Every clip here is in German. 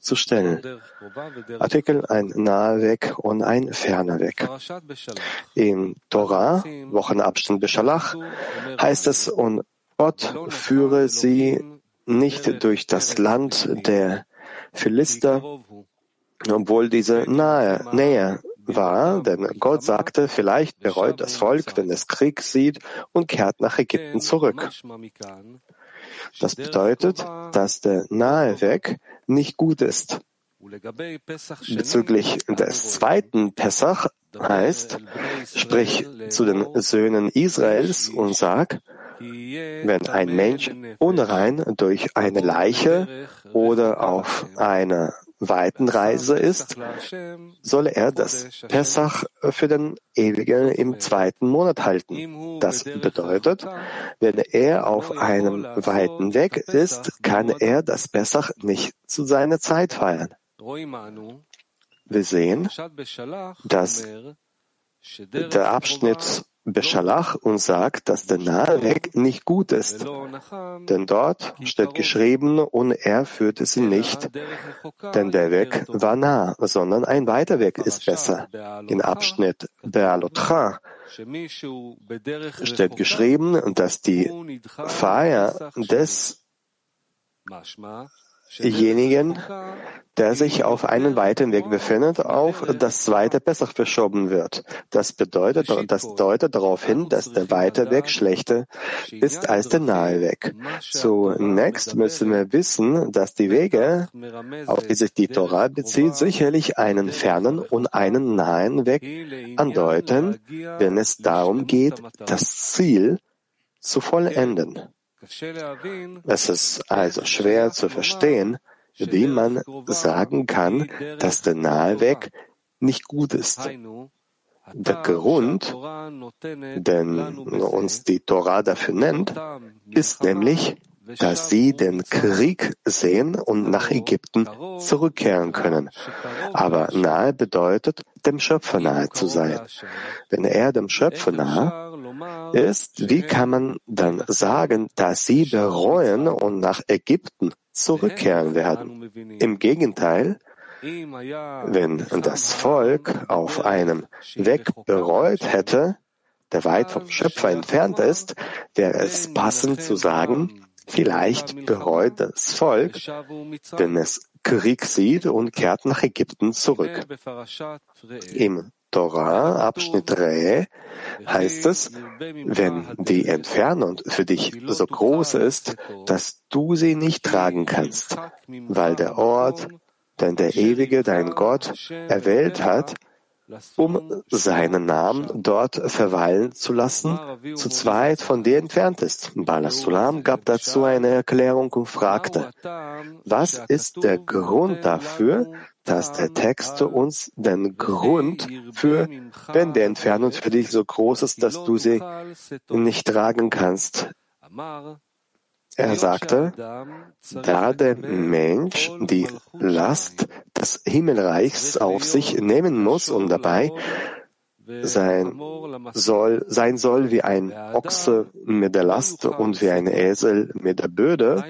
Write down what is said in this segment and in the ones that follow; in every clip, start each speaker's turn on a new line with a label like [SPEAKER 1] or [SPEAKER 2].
[SPEAKER 1] zu stellen. Artikel ein naher Weg und ein ferner Weg. Im Torah, Wochenabschnitt Beshalach, heißt es, und Gott führe sie nicht durch das Land der Philister, obwohl diese nahe, Nähe war, denn Gott sagte, vielleicht bereut das Volk, wenn es Krieg sieht und kehrt nach Ägypten zurück. Das bedeutet, dass der nahe Weg nicht gut ist. Bezüglich des zweiten Pessach heißt, sprich zu den Söhnen Israels und sag, wenn ein Mensch unrein durch eine Leiche oder auf einer weiten Reise ist, solle er das Pessach für den Ewigen im zweiten Monat halten. Das bedeutet, wenn er auf einem weiten Weg ist, kann er das Pessach nicht zu seiner Zeit feiern. Wir sehen, dass der Abschnitt Beschalach und sagt, dass der nahe Weg nicht gut ist. Denn dort steht geschrieben, und er führte sie nicht, denn der Weg war nah, sondern ein weiter Weg ist besser. In Abschnitt Bealotra steht geschrieben, dass die Feier des Jenigen, der sich auf einen weiten Weg befindet, auf das zweite Pessach verschoben wird. Das bedeutet, das deutet darauf hin, dass der weite Weg schlechter ist als der nahe Weg. Zunächst müssen wir wissen, dass die Wege, auf die sich die Torah bezieht, sicherlich einen fernen und einen nahen Weg andeuten, wenn es darum geht, das Ziel zu vollenden. Es ist also schwer zu verstehen, wie man sagen kann, dass der nahe Weg nicht gut ist. Der Grund, den uns die Torah dafür nennt, ist nämlich, dass sie den Krieg sehen und nach Ägypten zurückkehren können. Aber nahe bedeutet, dem Schöpfer nahe zu sein. Wenn er dem Schöpfer nahe ist, wie kann man dann sagen, dass sie bereuen und nach Ägypten zurückkehren werden? Im Gegenteil, wenn das Volk auf einem Weg bereut hätte, der weit vom Schöpfer entfernt ist, wäre es passend zu sagen, vielleicht bereut das Volk, wenn es Krieg sieht und kehrt nach Ägypten zurück. Im Torah, Abschnitt 3, heißt es, wenn die Entfernung für dich so groß ist, dass du sie nicht tragen kannst, weil der Ort, den der Ewige, dein Gott, erwählt hat, um seinen Namen dort verweilen zu lassen, zu zweit von dir entfernt ist. Balasulam gab dazu eine Erklärung und fragte, was ist der Grund dafür, dass der Text uns den Grund für, wenn die Entfernung für dich so groß ist, dass du sie nicht tragen kannst. Er sagte, da der Mensch die Last des Himmelreichs auf sich nehmen muss und dabei sein soll, sein soll wie ein Ochse mit der Last und wie ein Esel mit der Böde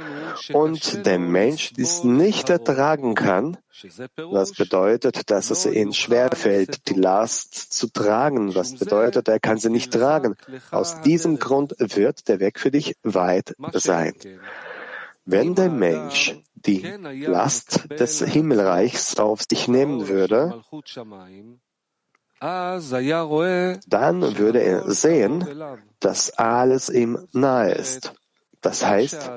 [SPEAKER 1] und der Mensch dies nicht ertragen kann, was bedeutet, dass es ihm schwerfällt, die Last zu tragen, was bedeutet, er kann sie nicht tragen. Aus diesem Grund wird der Weg für dich weit sein. Wenn der Mensch die Last des Himmelreichs auf sich nehmen würde, dann würde er sehen, dass alles ihm nahe ist. Das heißt,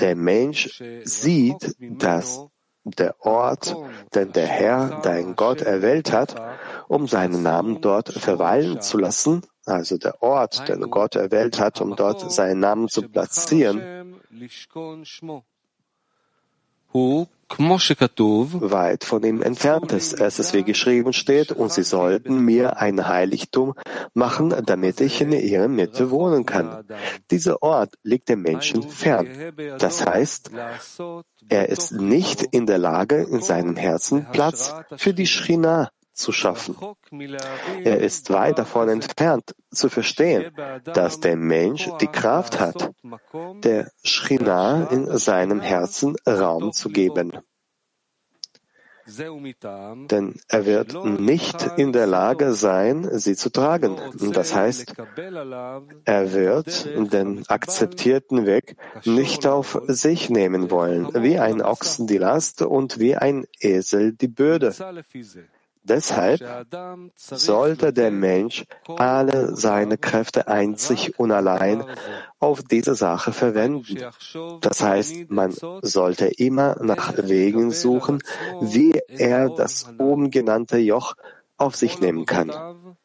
[SPEAKER 1] der Mensch sieht, dass der Ort, den der Herr, dein Gott, erwählt hat, um seinen Namen dort verweilen zu lassen, also der Ort, den Gott erwählt hat, um dort seinen Namen zu platzieren, weit von ihm entfernt ist. Es ist wie geschrieben steht, und sie sollten mir ein Heiligtum machen, damit ich in ihrer Mitte wohnen kann. Dieser Ort liegt dem Menschen fern. Das heißt, er ist nicht in der Lage, in seinem Herzen Platz für die Schrina zu schaffen. Er ist weit davon entfernt zu verstehen, dass der Mensch die Kraft hat, der Schrina in seinem Herzen Raum zu geben. denn er wird nicht in der Lage sein, sie zu tragen. Das heißt, er wird den akzeptierten Weg nicht auf sich nehmen wollen, wie ein Ochsen die Last und wie ein Esel die Bürde. Deshalb sollte der Mensch alle seine Kräfte einzig und allein auf diese Sache verwenden. Das heißt, man sollte immer nach Wegen suchen, wie er das oben genannte Joch auf sich nehmen kann.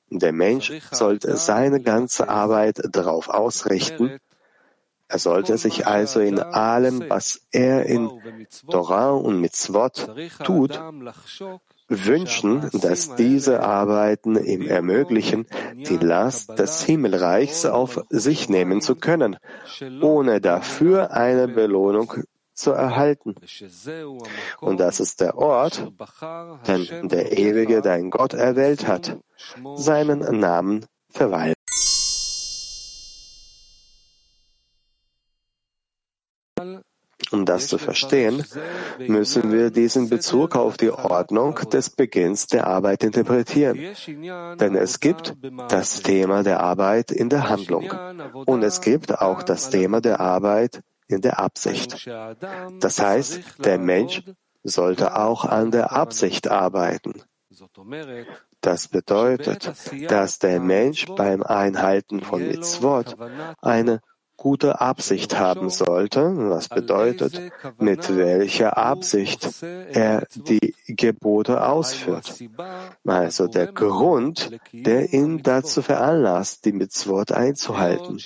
[SPEAKER 1] Der Mensch sollte seine ganze Arbeit darauf ausrichten, er sollte sich also in allem, was er in Torah und Mitzvot tut, wünschen, dass diese Arbeiten ihm ermöglichen, die Last des Himmelreichs auf sich nehmen zu können, ohne dafür eine Belohnung zu erhalten. Und das ist der Ort, den der Ewige dein Gott erwählt hat, seinen Namen verweilt. Um das zu verstehen, müssen wir diesen Bezug auf die Ordnung des Beginns der Arbeit interpretieren. Denn es gibt das Thema der Arbeit in der Handlung und es gibt auch das Thema der Arbeit in der Absicht. Das heißt, der Mensch sollte auch an der Absicht arbeiten. Das bedeutet, dass der Mensch beim Einhalten von Mitzvot eine gute Absicht haben sollte, was bedeutet, mit welcher Absicht er die Gebote ausführt. Also der Grund, der ihn dazu veranlasst, die Mitzvot einzuhalten.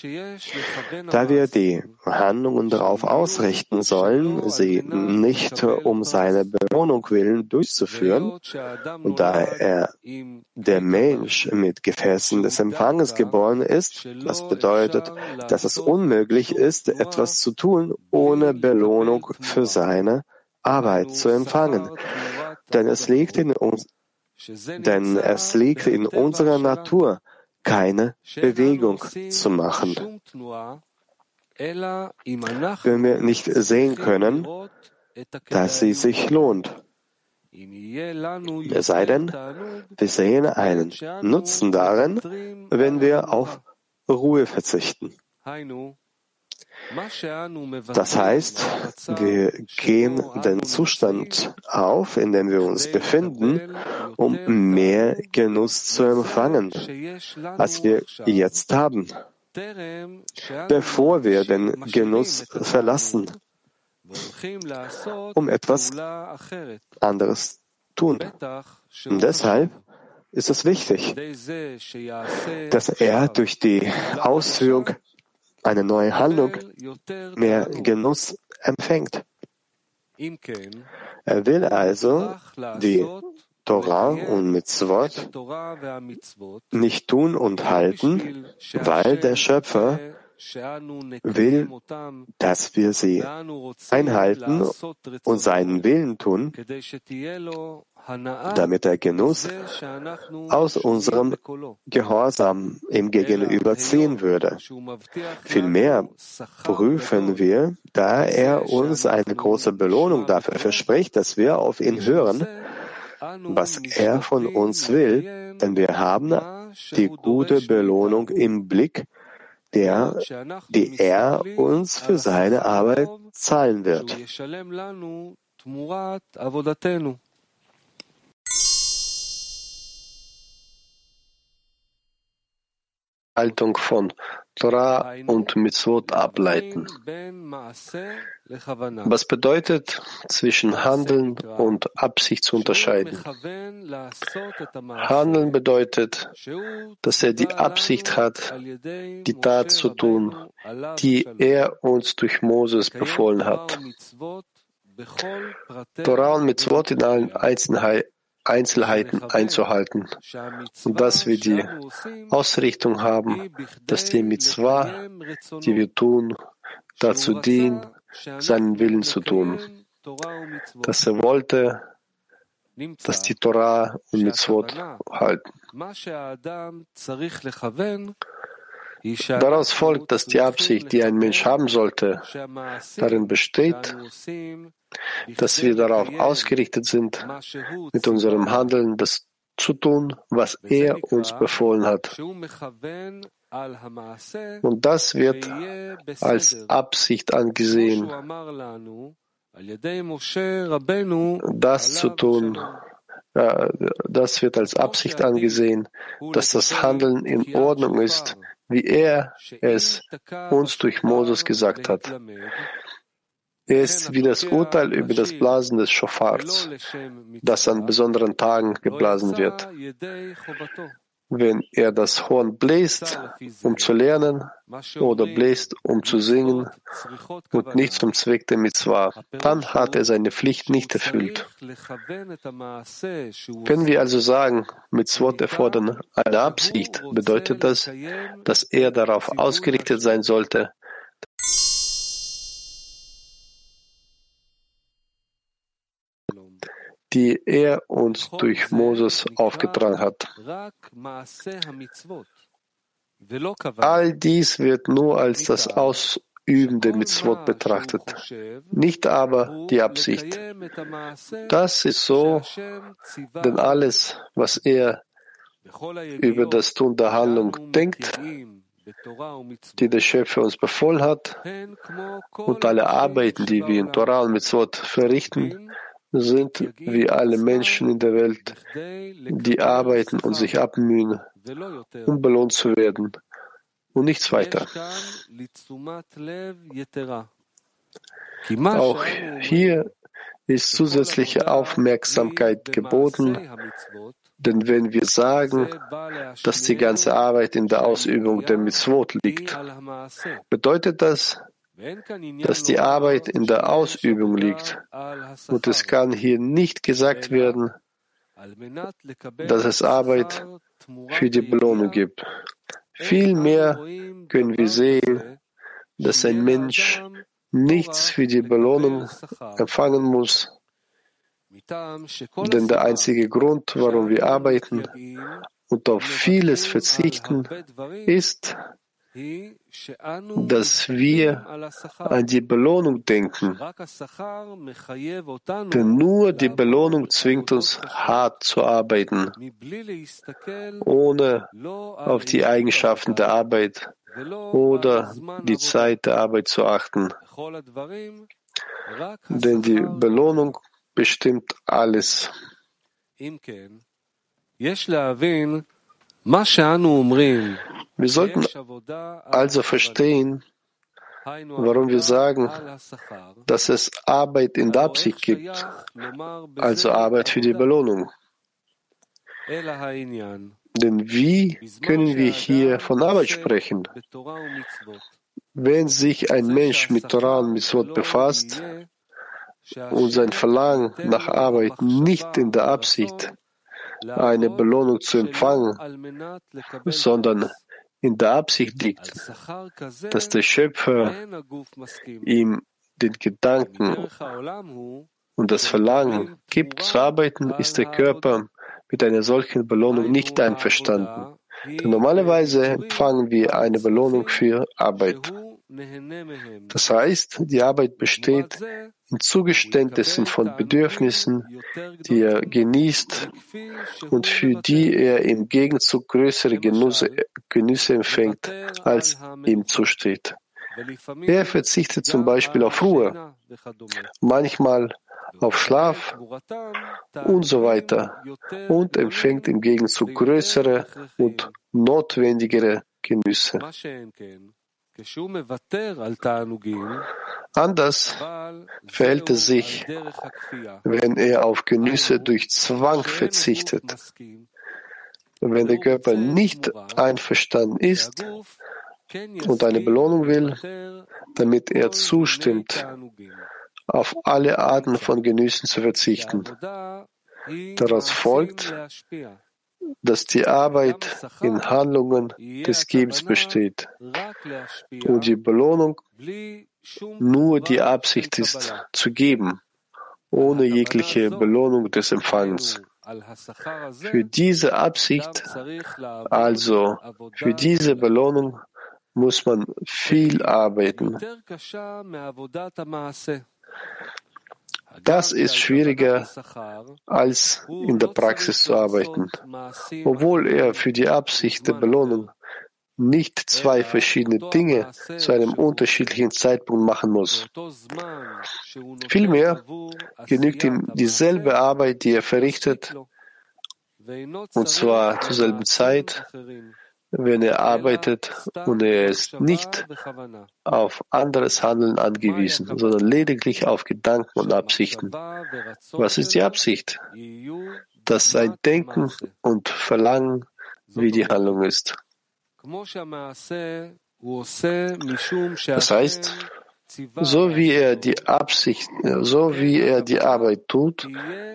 [SPEAKER 1] Da wir die Handlungen darauf ausrichten sollen, sie nicht um seine Belohnung willen durchzuführen, und da er der Mensch mit Gefäßen des Empfanges geboren ist, was bedeutet, dass es unmöglich ist, etwas zu tun, ohne Belohnung für seine Arbeit zu empfangen. Denn es liegt in uns, denn es liegt in unserer Natur, keine Bewegung zu machen. Wenn wir nicht sehen können, dass sie sich lohnt. Es sei denn, wir sehen einen Nutzen darin, wenn wir auf Ruhe verzichten. Das heißt, wir gehen den Zustand auf, in dem wir uns befinden, um mehr Genuss zu empfangen, als wir jetzt haben, bevor wir den Genuss verlassen, um etwas anderes tun. Und deshalb ist es wichtig, dass er durch die Ausführung eine neue Handlung mehr Genuss empfängt. Er will also die Torah und Mitzvot nicht tun und halten, weil der Schöpfer will, dass wir sie einhalten und seinen Willen tun, damit der Genuss aus unserem Gehorsam ihm gegenüber ziehen würde. Vielmehr prüfen wir, da er uns eine große Belohnung dafür verspricht, dass wir auf ihn hören, was er von uns will, denn wir haben die gute Belohnung im Blick, der, die er uns für seine Arbeit zahlen wird.
[SPEAKER 2] Haltung von Torah und Mitzvot ableiten. Was bedeutet, zwischen Handeln und Absicht zu unterscheiden? Handeln bedeutet, dass er die Absicht hat, die Tat zu tun, die er uns durch Moses befohlen hat. Torah und Mitzvot in allen Einzelheiten Einzelheiten einzuhalten und dass wir die Ausrichtung haben, dass die Mitzvah, die wir tun, dazu dienen, seinen Willen zu tun. Dass er wollte, dass die Torah und Mitzvot halten. Daraus folgt, dass die Absicht, die ein Mensch haben sollte, darin besteht, dass wir darauf ausgerichtet sind, mit unserem Handeln das zu tun, was er uns befohlen hat. Und das wird als Absicht angesehen, das zu tun, das wird als Absicht angesehen, dass das Handeln in Ordnung ist, wie er es uns durch Moses gesagt hat. Er ist wie das Urteil über das Blasen des Schofars, das an besonderen Tagen geblasen wird. Wenn er das Horn bläst, um zu lernen, oder bläst, um zu singen, und nicht zum Zweck der Mitzvah, dann hat er seine Pflicht nicht erfüllt. Wenn wir also sagen, Mitzvot erfordern eine Absicht, bedeutet das, dass er darauf ausgerichtet sein sollte, die er uns durch Moses aufgetragen hat. All dies wird nur als das Ausüben der Mitzvot betrachtet, nicht aber die Absicht. Das ist so, denn alles, was er über das Tun der Handlung denkt, die der Schöpfer uns befohlen hat, und alle Arbeiten, die wir in Torah und Mitzvot verrichten, sind wie alle Menschen in der Welt, die arbeiten und sich abmühen, um belohnt zu werden und nichts weiter. Auch hier ist zusätzliche Aufmerksamkeit geboten, denn wenn wir sagen, dass die ganze Arbeit in der Ausübung der Mitzvot liegt, bedeutet das, dass die Arbeit in der Ausübung liegt. Und es kann hier nicht gesagt werden, dass es Arbeit für die Belohnung gibt. Vielmehr können wir sehen, dass ein Mensch nichts für die Belohnung empfangen muss, denn der einzige Grund, warum wir arbeiten und auf vieles verzichten, ist, dass wir an die Belohnung denken. Denn nur die Belohnung zwingt uns, hart zu arbeiten, ohne auf die Eigenschaften der Arbeit oder die Zeit der Arbeit zu achten. Denn die Belohnung bestimmt alles. Wir sollten also verstehen, warum wir sagen, dass es Arbeit in der Absicht gibt, also Arbeit für die Belohnung. Denn wie können wir hier von Arbeit sprechen? Wenn sich ein Mensch mit Torah und Mitzvot befasst und sein Verlangen nach Arbeit nicht in der Absicht eine Belohnung zu empfangen, sondern in der Absicht liegt, dass der Schöpfer ihm den Gedanken und das Verlangen gibt zu arbeiten, ist der Körper mit einer solchen Belohnung nicht einverstanden. Denn normalerweise empfangen wir eine Belohnung für Arbeit. Das heißt, die Arbeit besteht in Zugeständnissen von Bedürfnissen, die er genießt und für die er im Gegenzug größere Genüsse, Genüsse empfängt, als ihm zusteht. Er verzichtet zum Beispiel auf Ruhe, manchmal auf Schlaf und so weiter und empfängt im Gegenzug größere und notwendigere Genüsse. Anders verhält es sich, wenn er auf Genüsse durch Zwang verzichtet. Wenn der Körper nicht einverstanden ist und eine Belohnung will, damit er zustimmt, auf alle Arten von Genüssen zu verzichten. Daraus folgt, dass die Arbeit in Handlungen des Gebens besteht und die Belohnung nur die Absicht ist, zu geben, ohne jegliche Belohnung des Empfangens. Für diese Absicht, also für diese Belohnung, muss man viel arbeiten. Das ist schwieriger, als in der Praxis zu arbeiten, obwohl er für die Absicht der Belohnung nicht zwei verschiedene Dinge zu einem unterschiedlichen Zeitpunkt machen muss. Vielmehr genügt ihm dieselbe Arbeit, die er verrichtet, und zwar zur selben Zeit, wenn er arbeitet und er ist nicht auf anderes Handeln angewiesen, sondern lediglich auf Gedanken und Absichten. Was ist die Absicht? Dass sein Denken und Verlangen wie die Handlung ist. Das heißt, so wie er die Absicht, so wie er die Arbeit tut,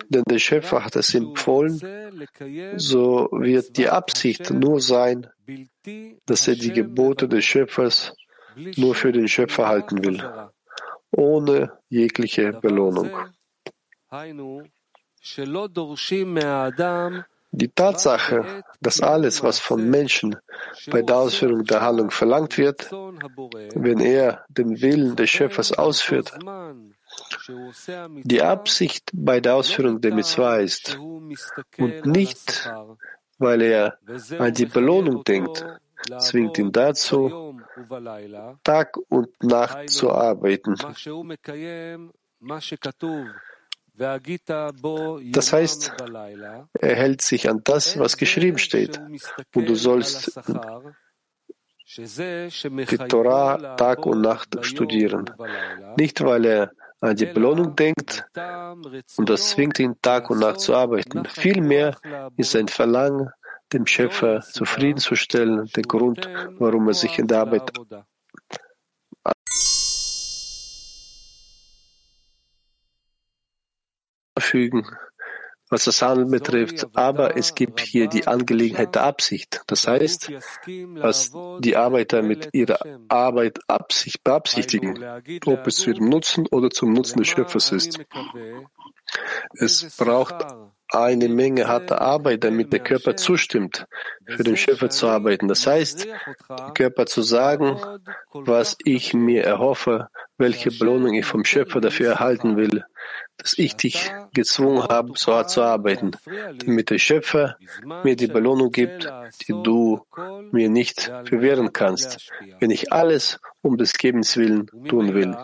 [SPEAKER 2] denn der Schöpfer hat es empfohlen, so wird die Absicht nur sein, dass er die Gebote des Schöpfers nur für den Schöpfer halten will, ohne jegliche Belohnung. Die Tatsache, dass alles, was von Menschen bei der Ausführung der Handlung verlangt wird, wenn er den Willen des Schöpfers ausführt, die Absicht bei der Ausführung der Mitzvah ist und nicht, weil er an die Belohnung denkt, zwingt ihn dazu, Tag und Nacht zu arbeiten. Das heißt, er hält sich an das, was geschrieben steht, und du sollst die Torah Tag und Nacht studieren. Nicht, weil er an die Belohnung denkt und das zwingt ihn, Tag und Nacht zu arbeiten. Vielmehr ist sein Verlangen, dem Schöpfer zufriedenzustellen, der Grund, warum er sich in der Arbeit fügen, was das Handeln betrifft, aber es gibt hier die Angelegenheit der Absicht. Das heißt, was die Arbeiter mit ihrer Arbeit Absicht beabsichtigen, ob es zu ihrem Nutzen oder zum Nutzen des Schöpfers ist. Es braucht eine Menge harter Arbeit, damit der Körper zustimmt, für den Schöpfer zu arbeiten. Das heißt, dem Körper zu sagen, was ich mir erhoffe, welche Belohnung ich vom Schöpfer dafür erhalten will dass ich dich gezwungen habe, so hart zu arbeiten, damit der Schöpfer mir die Belohnung gibt, die du mir nicht verwehren kannst, wenn ich alles um des Gebens willen tun will.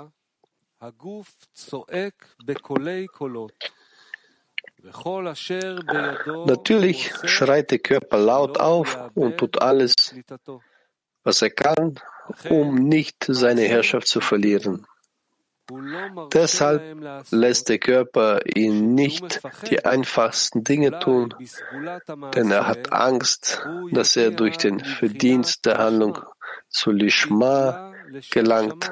[SPEAKER 2] Natürlich schreit der Körper laut auf und tut alles, was er kann, um nicht seine Herrschaft zu verlieren. Deshalb lässt der Körper ihn nicht die einfachsten Dinge tun, denn er hat Angst, dass er durch den Verdienst der Handlung zu Lishma gelangt,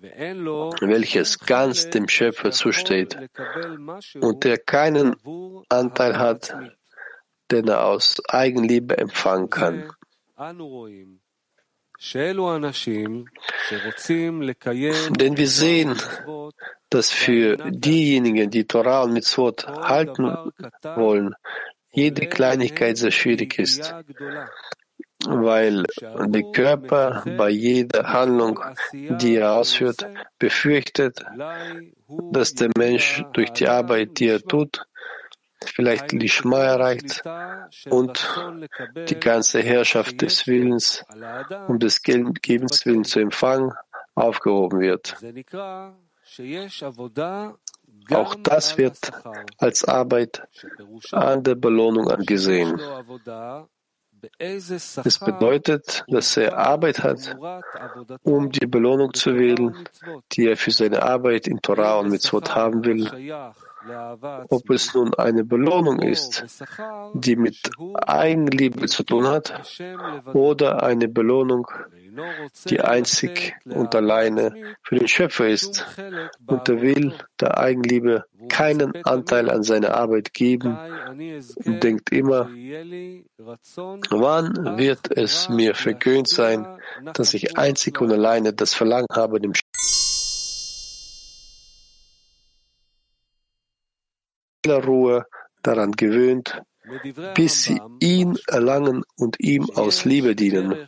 [SPEAKER 2] welches ganz dem Schöpfer zusteht und der keinen Anteil hat, den er aus Eigenliebe empfangen kann. Denn wir sehen, dass für diejenigen, die Torah und Mitzvot halten wollen, jede Kleinigkeit sehr schwierig ist, weil der Körper bei jeder Handlung, die er ausführt, befürchtet, dass der Mensch durch die Arbeit, die er tut, vielleicht Lishma erreicht und die ganze Herrschaft des Willens um des Gebens willen zu empfangen aufgehoben wird. Auch das wird als Arbeit an der Belohnung angesehen. Es bedeutet, dass er Arbeit hat, um die Belohnung zu wählen, die er für seine Arbeit in Torah und Mitzvot haben will ob es nun eine Belohnung ist, die mit Eigenliebe zu tun hat, oder eine Belohnung, die einzig und alleine für den Schöpfer ist und er will der Eigenliebe keinen Anteil an seiner Arbeit geben und denkt immer, wann wird es mir vergönnt sein, dass ich einzig und alleine das Verlangen habe, dem Ruhe daran gewöhnt, bis sie ihn erlangen und ihm aus Liebe dienen.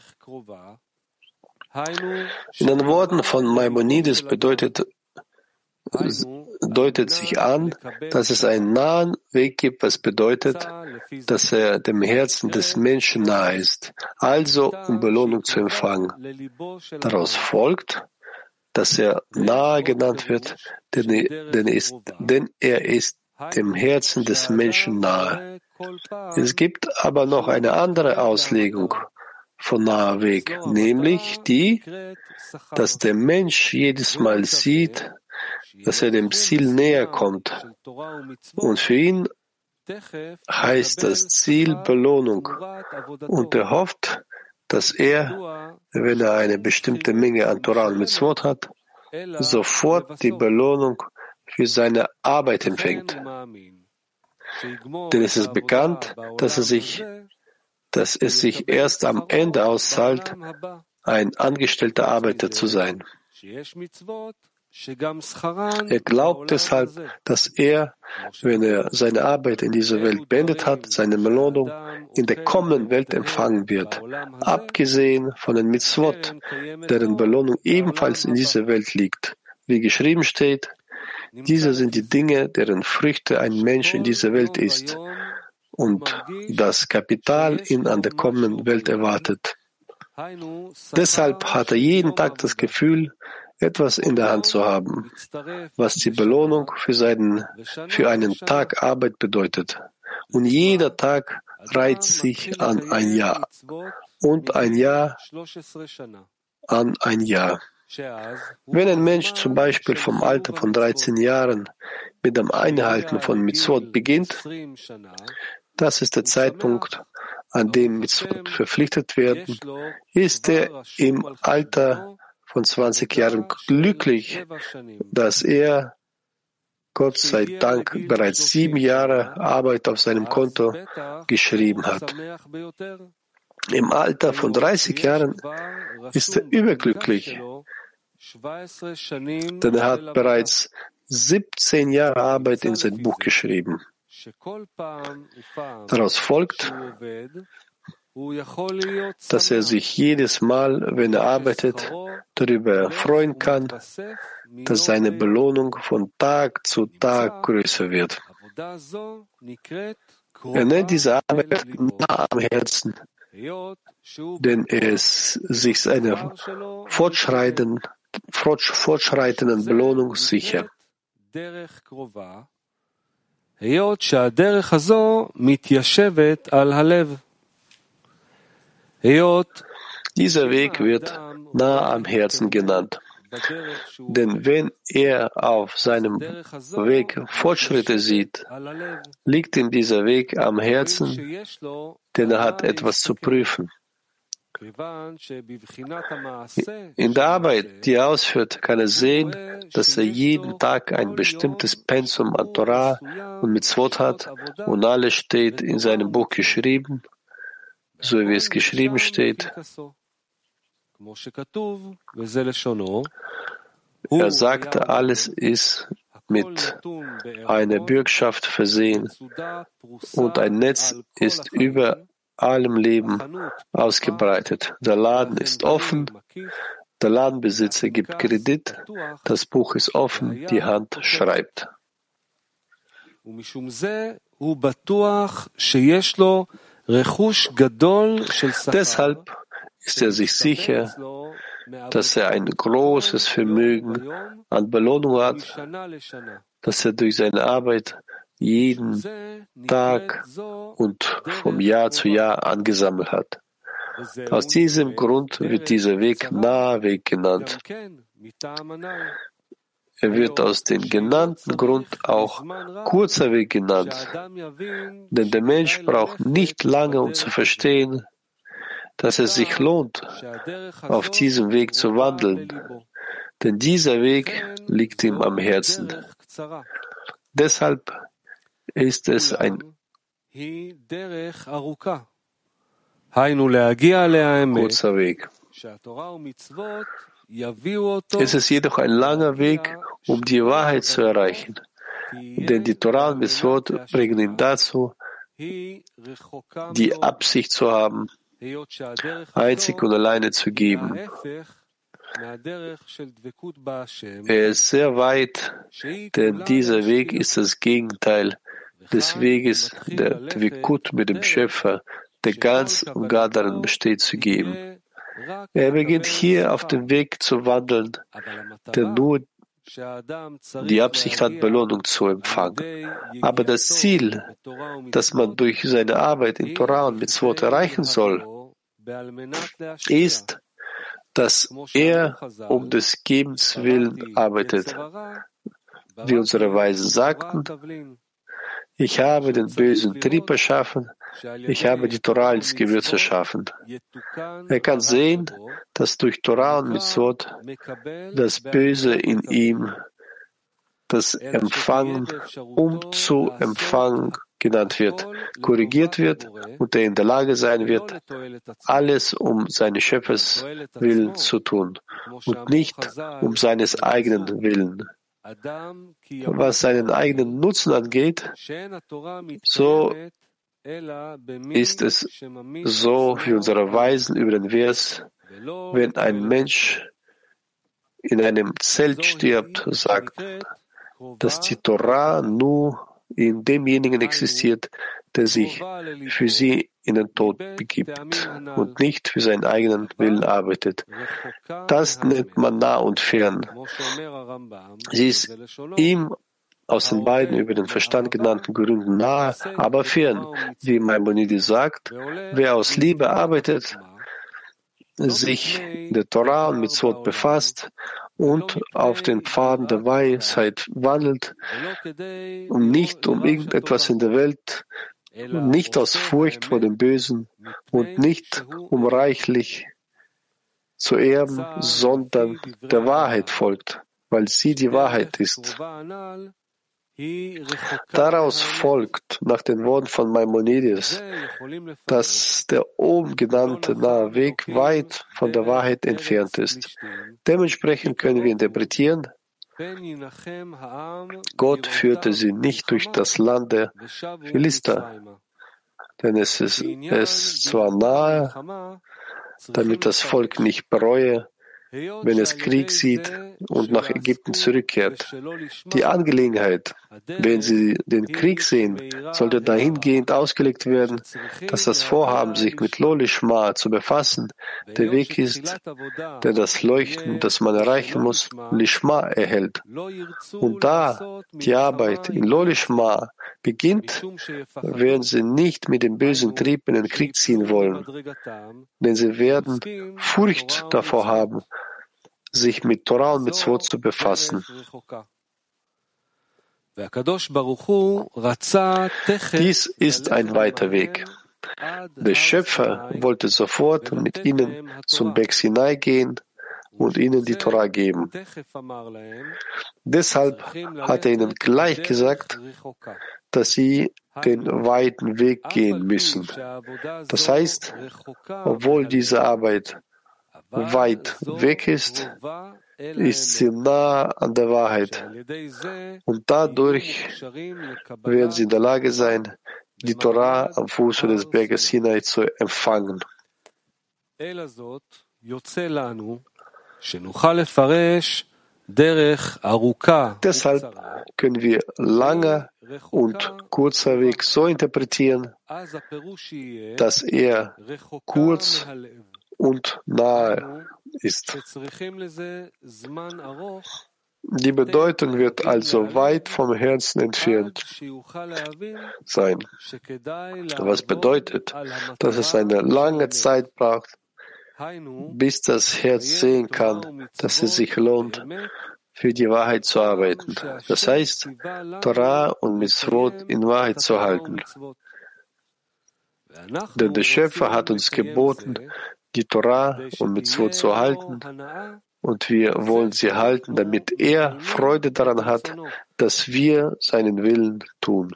[SPEAKER 2] In den Worten von Maimonides bedeutet, deutet sich an, dass es einen nahen Weg gibt, was bedeutet, dass er dem Herzen des Menschen nahe ist, also um Belohnung zu empfangen. Daraus folgt, dass er nahe genannt wird, denn er, ist, denn er ist dem Herzen des Menschen nahe. Es gibt aber noch eine andere Auslegung von naher Weg, nämlich die, dass der Mensch jedes Mal sieht, dass er dem Ziel näher kommt. Und für ihn heißt das Ziel Belohnung. Und er hofft, dass er, wenn er eine bestimmte Menge an Torah und Mitzvot hat, sofort die Belohnung für seine Arbeit empfängt. Denn es ist bekannt, dass es sich, dass es sich erst am Ende auszahlt, ein angestellter Arbeiter zu sein. Er glaubt deshalb, dass er, wenn er seine Arbeit in dieser Welt beendet hat, seine Belohnung in der kommenden Welt empfangen wird, abgesehen von den Mitzvot, deren Belohnung ebenfalls in dieser Welt liegt. Wie geschrieben steht, diese sind die Dinge, deren Früchte ein Mensch in dieser Welt ist und das Kapital ihn an der kommenden Welt erwartet. Deshalb hat er jeden Tag das Gefühl, etwas in der Hand zu haben, was die Belohnung für, seinen, für einen Tag Arbeit bedeutet. Und jeder Tag reiht sich an ein Jahr und ein Jahr an ein Jahr. Wenn ein Mensch zum Beispiel vom Alter von 13 Jahren mit dem Einhalten von Mitzvot beginnt, das ist der Zeitpunkt, an dem Mitzvot verpflichtet werden, ist er im Alter von 20 Jahren glücklich, dass er Gott sei Dank bereits sieben Jahre Arbeit auf seinem Konto geschrieben hat. Im Alter von 30 Jahren ist er überglücklich, denn er hat bereits 17 Jahre Arbeit in sein Buch geschrieben. Daraus folgt, dass er sich jedes Mal, wenn er arbeitet, darüber freuen kann, dass seine Belohnung von Tag zu Tag größer wird. Er nennt diese Arbeit nah am Herzen, denn ist sich seiner fortschreitenden, fortschreitenden Belohnung sicher. Dieser Weg wird nah am Herzen genannt. Denn wenn er auf seinem Weg Fortschritte sieht, liegt ihm dieser Weg am Herzen, denn er hat etwas zu prüfen. In der Arbeit, die er ausführt, kann er sehen, dass er jeden Tag ein bestimmtes Pensum an Torah und Mitzvot hat und alles steht in seinem Buch geschrieben so wie es geschrieben steht. Er sagte, alles ist mit einer Bürgschaft versehen und ein Netz ist über allem Leben ausgebreitet. Der Laden ist offen, der Ladenbesitzer gibt Kredit, das Buch ist offen, die Hand schreibt. Deshalb ist er sich sicher, dass er ein großes Vermögen an Belohnung hat, dass er durch seine Arbeit jeden Tag und vom Jahr zu Jahr angesammelt hat. Aus diesem Grund wird dieser Weg Nahweg genannt. Er wird aus dem genannten Grund auch kurzer Weg genannt, denn der Mensch braucht nicht lange, um zu verstehen, dass es sich lohnt, auf diesem Weg zu wandeln, denn dieser Weg liegt ihm am Herzen. Deshalb ist es ein kurzer Weg. Es ist jedoch ein langer Weg, um die Wahrheit zu erreichen. Denn die Torah und Mitzvot bringen ihn dazu, die Absicht zu haben, einzig und alleine zu geben. Er ist sehr weit, denn dieser Weg ist das Gegenteil des Weges der Dvikut mit dem Schöpfer, der ganz und gar darin besteht zu geben. Er beginnt hier auf dem Weg zu wandeln, der nur die Absicht hat, Belohnung zu empfangen. Aber das Ziel, das man durch seine Arbeit in Torah und Mitzvot erreichen soll, ist, dass er um des Gebens willen arbeitet. Wie unsere Weisen sagten, ich habe den bösen Trieb erschaffen, ich habe die Torah als Gewürz erschaffen. Er kann sehen, dass durch Torah und Mitzvot das Böse in ihm, das Empfangen, um zu empfangen, genannt wird, korrigiert wird und er in der Lage sein wird, alles um seines Schöpfers Willen zu tun und nicht um seines eigenen Willen. Was seinen eigenen Nutzen angeht, so ist es so wie unsere Weisen über den Vers, wenn ein Mensch in einem Zelt stirbt, sagt, dass die Torah nur in demjenigen existiert, der sich für sie in den Tod begibt und nicht für seinen eigenen Willen arbeitet. Das nennt man nah und fern. Sie ist ihm aus den beiden über den Verstand genannten Gründen nahe, aber fern. Wie Maimonides sagt, wer aus Liebe arbeitet, sich der Torah und Mitzvot befasst und auf den Pfaden der Weisheit wandelt und nicht um irgendetwas in der Welt, nicht aus Furcht vor dem Bösen und nicht um reichlich zu erben, sondern der Wahrheit folgt, weil sie die Wahrheit ist. Daraus folgt, nach den Worten von Maimonides, dass der oben genannte nahe Weg weit von der Wahrheit entfernt ist. Dementsprechend können wir interpretieren, Gott führte sie nicht durch das Land der Philister, denn es ist es zwar nahe, damit das Volk nicht bereue, wenn es Krieg sieht und nach Ägypten zurückkehrt. Die Angelegenheit, wenn Sie den Krieg sehen, sollte dahingehend ausgelegt werden, dass das Vorhaben, sich mit Lolishma zu befassen, der Weg ist, der das Leuchten, das man erreichen muss, Lishma erhält. Und da die Arbeit in Lolishma beginnt, werden sie nicht mit dem bösen Trieb in den Krieg ziehen wollen, denn sie werden Furcht davor haben, sich mit Torah und Mitzvot zu befassen. Dies ist ein weiter Weg. Der Schöpfer wollte sofort mit ihnen zum Berg Sinai gehen und ihnen die Torah geben. Deshalb hat er ihnen gleich gesagt, dass sie den weiten Weg gehen müssen. Das heißt, obwohl diese Arbeit weit weg ist, ist sie nah an der Wahrheit. Und dadurch werden sie in der Lage sein, die Torah am Fuße des Berges Sinai zu empfangen. Deshalb können wir langer und kurzer Weg so interpretieren, dass er kurz und nahe ist. Die Bedeutung wird also weit vom Herzen entfernt sein, was bedeutet, dass es eine lange Zeit braucht, bis das Herz sehen kann, dass es sich lohnt, für die Wahrheit zu arbeiten. Das heißt, Torah und Mitzvot in Wahrheit zu halten. Denn der Schöpfer hat uns geboten, die Torah und Mitzvot zu halten, und wir wollen sie halten, damit er Freude daran hat, dass wir seinen Willen tun.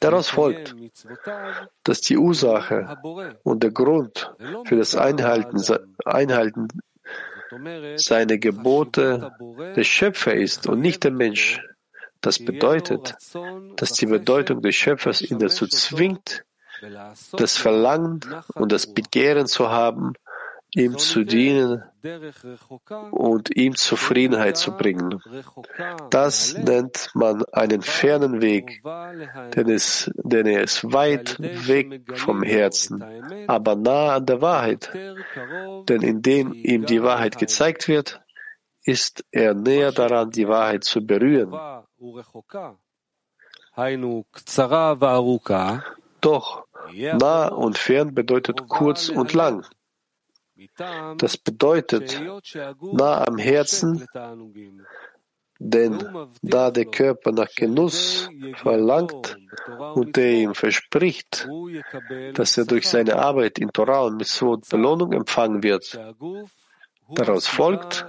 [SPEAKER 2] Daraus folgt, dass die Ursache und der Grund für das Einhalten, Einhalten seiner Gebote der Schöpfer ist und nicht der Mensch. Das bedeutet, dass die Bedeutung des Schöpfers ihn dazu zwingt, das Verlangen und das Begehren zu haben, ihm zu dienen und ihm Zufriedenheit zu bringen. Das nennt man einen fernen Weg, denn, es, denn er ist weit weg vom Herzen, aber nah an der Wahrheit. Denn indem ihm die Wahrheit gezeigt wird, ist er näher daran, die Wahrheit zu berühren. Doch nah und fern bedeutet kurz und lang. Das bedeutet nah am Herzen, denn da der Körper nach Genuss verlangt und der ihm verspricht, dass er durch seine Arbeit in Torah und Mitzvot Belohnung empfangen wird, daraus folgt,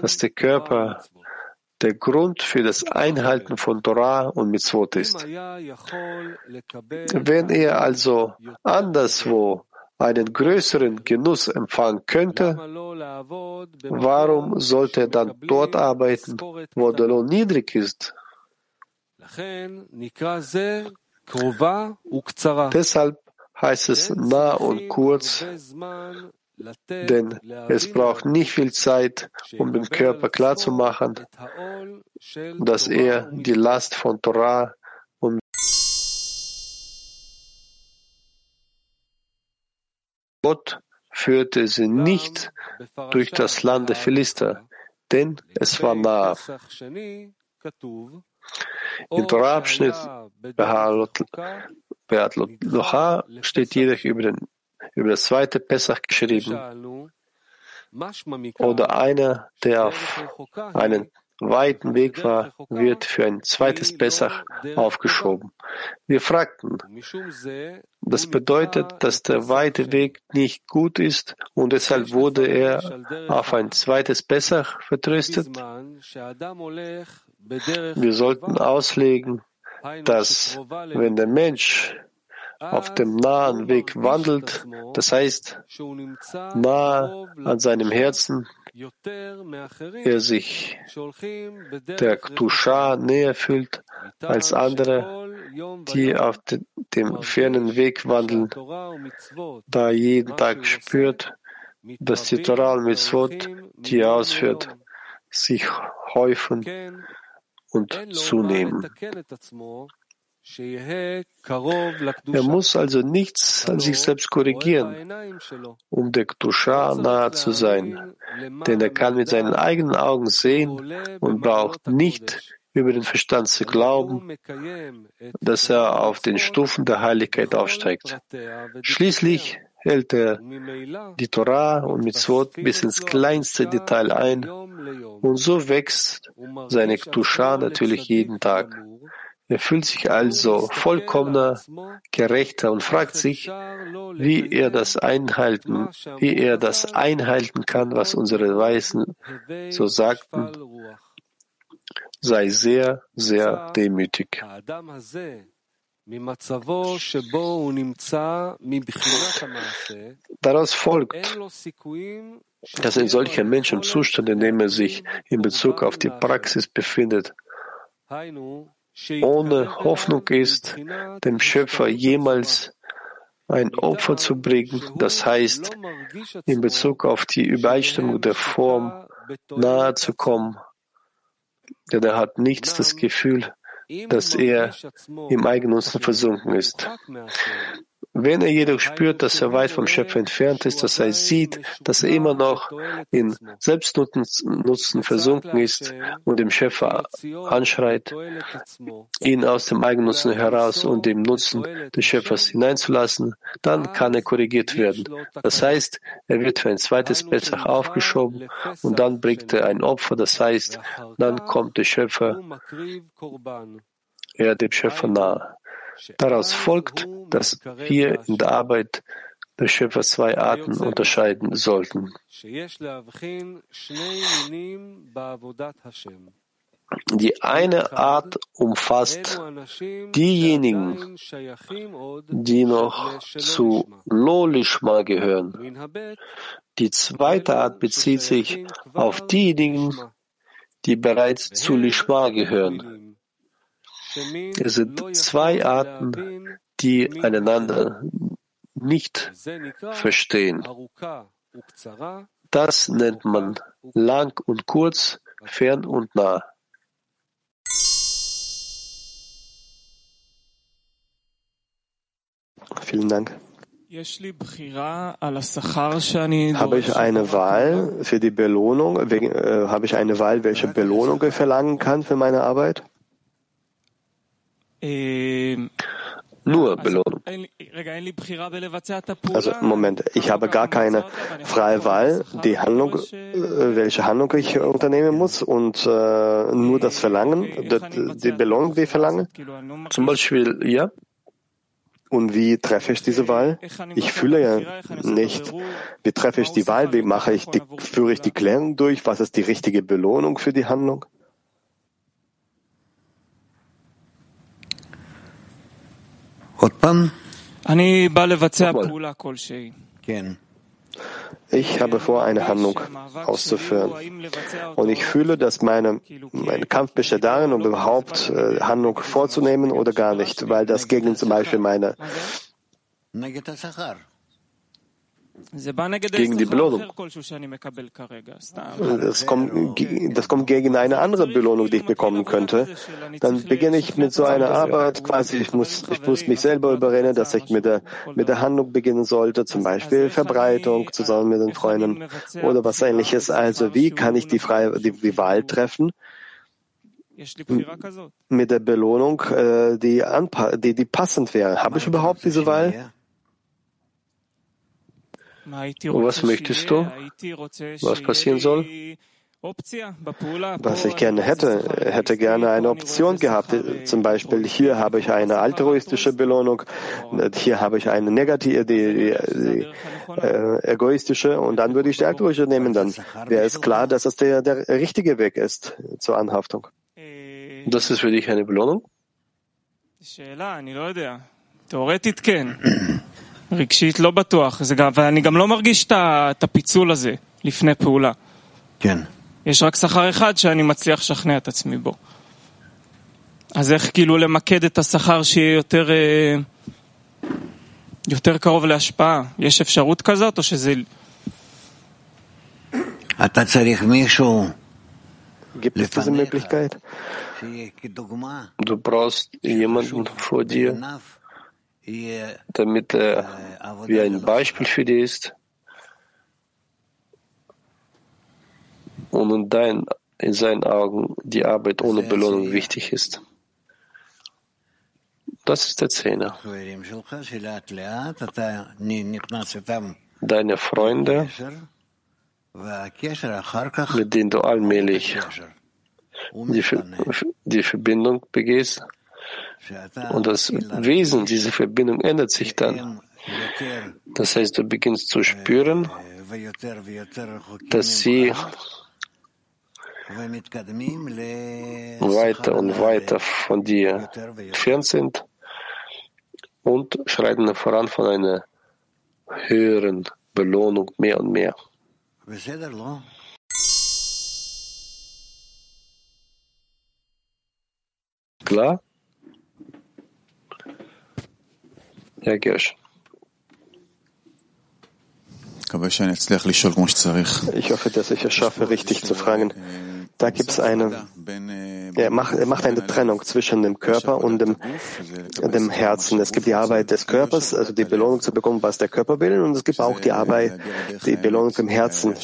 [SPEAKER 2] dass der Körper der Grund für das Einhalten von Torah und Mitzvot ist. Wenn er also anderswo einen größeren Genuss empfangen könnte, warum sollte er dann dort arbeiten, wo der Lohn niedrig ist? Deshalb heißt es nah und kurz, denn es braucht nicht viel Zeit, um dem Körper klarzumachen, dass er die Last von Torah Gott führte sie nicht durch das Land der Philister, denn es war nah. Im Torah-Abschnitt Beat Locha steht jedoch über den über das zweite Pessach geschrieben oder einer, der auf einen weiten Weg war, wird für ein zweites Pessach aufgeschoben. Wir fragten, das bedeutet, dass der weite Weg nicht gut ist und deshalb wurde er auf ein zweites Pessach vertröstet? Wir sollten auslegen, dass wenn der Mensch auf dem nahen Weg wandelt, das heißt, nah an seinem Herzen, er sich der Ktusha näher fühlt als andere, die auf dem fernen Weg wandeln, da jeden Tag spürt, dass die Torah und Mitzvot, die er ausführt, sich häufen und zunehmen. Er muss also nichts an sich selbst korrigieren, um der Ktusha nahe zu sein, denn er kann mit seinen eigenen Augen sehen und braucht nicht über den Verstand zu glauben, dass er auf den Stufen der Heiligkeit aufsteigt. Schließlich hält er die Torah und Mitzvot bis ins kleinste Detail ein. und so wächst seine Ktusha natürlich jeden Tag. Er fühlt sich also vollkommener, gerechter und fragt sich, wie er das einhalten, wie er das einhalten kann, was unsere Weisen so sagten, sei sehr, sehr demütig. Daraus folgt, dass ein solcher Mensch im Zustand, in dem er sich in Bezug auf die Praxis befindet, ohne Hoffnung ist, dem Schöpfer jemals ein Opfer zu bringen, das heißt, in Bezug auf die Übereinstimmung der Form nahe zu kommen, denn er hat nichts das Gefühl, dass er im Eigennutzen versunken ist. Wenn er jedoch spürt, dass er weit vom Schöpfer entfernt ist, dass er sieht, dass er immer noch in Selbstnutzen versunken ist und dem Schöpfer anschreit, ihn aus dem Eigennutzen heraus und dem Nutzen des Schöpfers hineinzulassen, dann kann er korrigiert werden. Das heißt, er wird für ein zweites Pessach aufgeschoben und dann bringt er ein Opfer, das heißt, dann kommt der Schöpfer, er dem Schöpfer nahe. Daraus folgt, dass wir in der Arbeit der Schöpfer zwei Arten unterscheiden sollten. Die eine Art umfasst diejenigen, die noch zu Lolishma gehören. Die zweite Art bezieht sich auf diejenigen, die bereits zu Lishma gehören. Es sind zwei Arten, die einander nicht verstehen. Das nennt man lang und kurz, fern und nah.
[SPEAKER 1] Vielen Dank. Habe ich eine Wahl für die Belohnung? Äh, habe ich eine Wahl, welche Belohnung ich verlangen kann für meine Arbeit?
[SPEAKER 2] Nur Belohnung.
[SPEAKER 1] Also Moment, ich habe gar keine freie Wahl, die Handlung, äh, welche Handlung ich unternehmen muss und äh, nur das Verlangen, die Belohnung, die ich verlange?
[SPEAKER 2] Zum Beispiel, ja.
[SPEAKER 1] Und wie treffe ich diese Wahl? Ich fühle ja nicht. Wie treffe ich die Wahl? Wie mache ich die, führe ich die Klärung durch? Was ist die richtige Belohnung für die Handlung? Ich habe vor, eine Handlung auszuführen. Und ich fühle, dass meine, mein Kampf besteht darin, um überhaupt äh, Handlung vorzunehmen oder gar nicht, weil das gegen zum Beispiel meine
[SPEAKER 2] gegen die Belohnung.
[SPEAKER 1] Das kommt, das kommt gegen eine andere Belohnung, die ich bekommen könnte. Dann beginne ich mit so einer Arbeit, quasi, ich muss, ich muss mich selber überreden, dass ich mit der, mit der Handlung beginnen sollte, zum Beispiel Verbreitung zusammen mit den Freunden oder was ähnliches. Also, wie kann ich die, freie, die, die Wahl treffen? Mit der Belohnung, äh, die, die, die passend wäre. Habe ich überhaupt diese Wahl?
[SPEAKER 2] Was möchtest du? Was passieren soll?
[SPEAKER 1] Was ich gerne hätte, hätte gerne eine Option gehabt. Zum Beispiel hier habe ich eine altruistische Belohnung, hier habe ich eine negative, die, die, die äh, egoistische und dann würde ich die altruistische nehmen. Dann wäre es klar, dass es der, der richtige Weg ist zur Anhaftung.
[SPEAKER 2] Das ist für dich eine Belohnung?
[SPEAKER 3] רגשית לא בטוח, זה גם, ואני גם לא מרגיש את הפיצול הזה לפני פעולה.
[SPEAKER 4] כן.
[SPEAKER 3] יש רק שכר אחד שאני מצליח לשכנע את עצמי בו. אז איך כאילו למקד את השכר שיהיה יותר, יותר קרוב להשפעה? יש אפשרות כזאת או שזה...
[SPEAKER 4] אתה צריך מישהו...
[SPEAKER 1] Gibt es diese Möglichkeit?
[SPEAKER 2] Du brauchst jemanden vor dir, damit er wie ein Beispiel für dich ist und in, dein, in seinen Augen die Arbeit ohne Belohnung wichtig ist. Das ist der Zehner. Deine Freunde, mit denen du allmählich die, die Verbindung begehst, und das Wesen dieser Verbindung ändert sich dann. Das heißt, du beginnst zu spüren, dass sie weiter und weiter von dir entfernt sind und schreiten voran von einer höheren Belohnung mehr und mehr. Klar? Herr Gersch.
[SPEAKER 1] Ich hoffe, dass ich es schaffe, richtig zu fragen. Da gibt es eine, er macht, er macht eine Trennung zwischen dem Körper und dem, dem Herzen. Es gibt die Arbeit des Körpers, also die Belohnung zu bekommen, was der Körper will, und es gibt auch die Arbeit, die Belohnung im Herzen,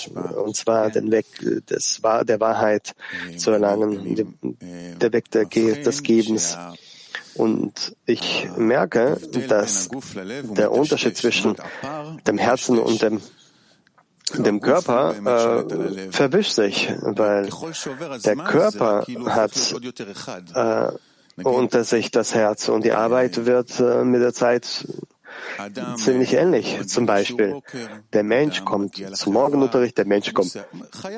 [SPEAKER 1] und zwar den Weg des, der Wahrheit zu erlangen, der Weg des Gebens. Und ich merke, dass der Unterschied zwischen dem Herzen und dem, dem Körper äh, verwischt sich, weil der Körper hat äh, unter sich das Herz und die Arbeit wird äh, mit der Zeit ziemlich ähnlich. Zum Beispiel, der Mensch kommt zum Morgenunterricht, der Mensch kommt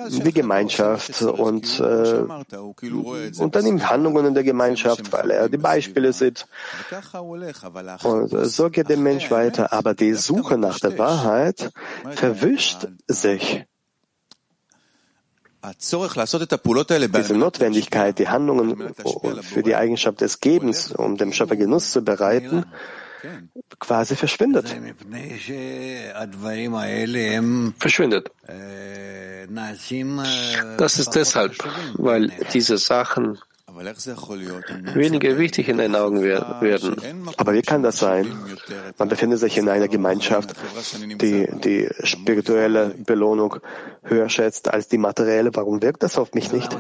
[SPEAKER 1] in die Gemeinschaft und äh, unternimmt Handlungen in der Gemeinschaft, weil er die Beispiele sieht. Und so geht der Mensch weiter. Aber die Suche nach der Wahrheit verwischt sich. Diese Notwendigkeit, die Handlungen für die Eigenschaft des Gebens, um dem Schöpfer Genuss zu bereiten, quasi verschwindet.
[SPEAKER 2] Verschwindet. Das ist deshalb, weil diese Sachen weniger wichtig in deinen Augen werden.
[SPEAKER 1] Aber wie kann das sein? Man befindet sich in einer Gemeinschaft, die die spirituelle Belohnung höher schätzt als die materielle. Warum wirkt das auf mich nicht?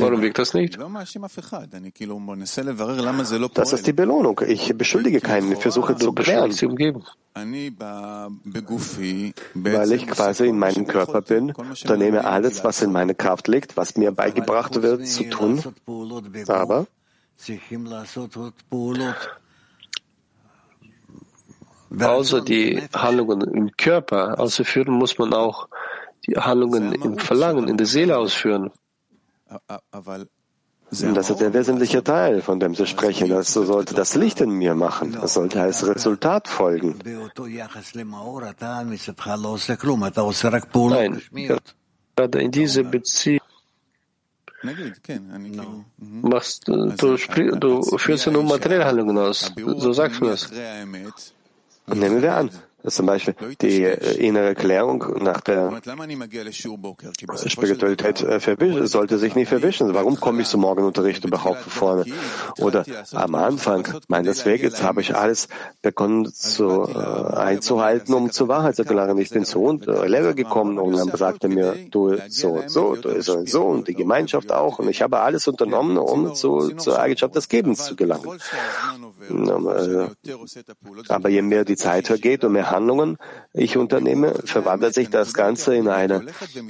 [SPEAKER 2] Warum wirkt das nicht?
[SPEAKER 1] Das ist die Belohnung. Ich beschuldige keinen. Ich versuche zu klären. Weil ich quasi in meinem Körper bin, unternehme alles, was in meine Kraft liegt, was mir beigebracht wird, zu tun. Aber
[SPEAKER 2] außer die Handlungen im Körper auszuführen, muss man auch Handlungen im Verlangen, in der Seele ausführen.
[SPEAKER 1] Das ist der wesentliche Teil, von dem Sie sprechen. Das sollte das Licht in mir machen. Das sollte als Resultat folgen.
[SPEAKER 2] Nein, gerade in dieser Beziehung machst du, du führst ja nur materielle Handlungen aus. So sagst du das.
[SPEAKER 1] Nehmen wir an, zum Beispiel die äh, innere Klärung nach der Spiritualität äh, sollte sich nicht verwischen. Warum komme ich zum Morgenunterricht überhaupt vorne? Oder am Anfang meines Weges habe ich alles begonnen zu, äh, einzuhalten, um zur Wahrheit zu gelangen. Ich bin zu äh, Lehrer gekommen und dann sagte mir, du so und so, du so und so und die Gemeinschaft auch. Und ich habe alles unternommen, um zu, zur Eigenschaft des Gebens zu gelangen. Aber je mehr die Zeit vergeht und mehr Handlungen ich unternehme, verwandelt sich das Ganze in eine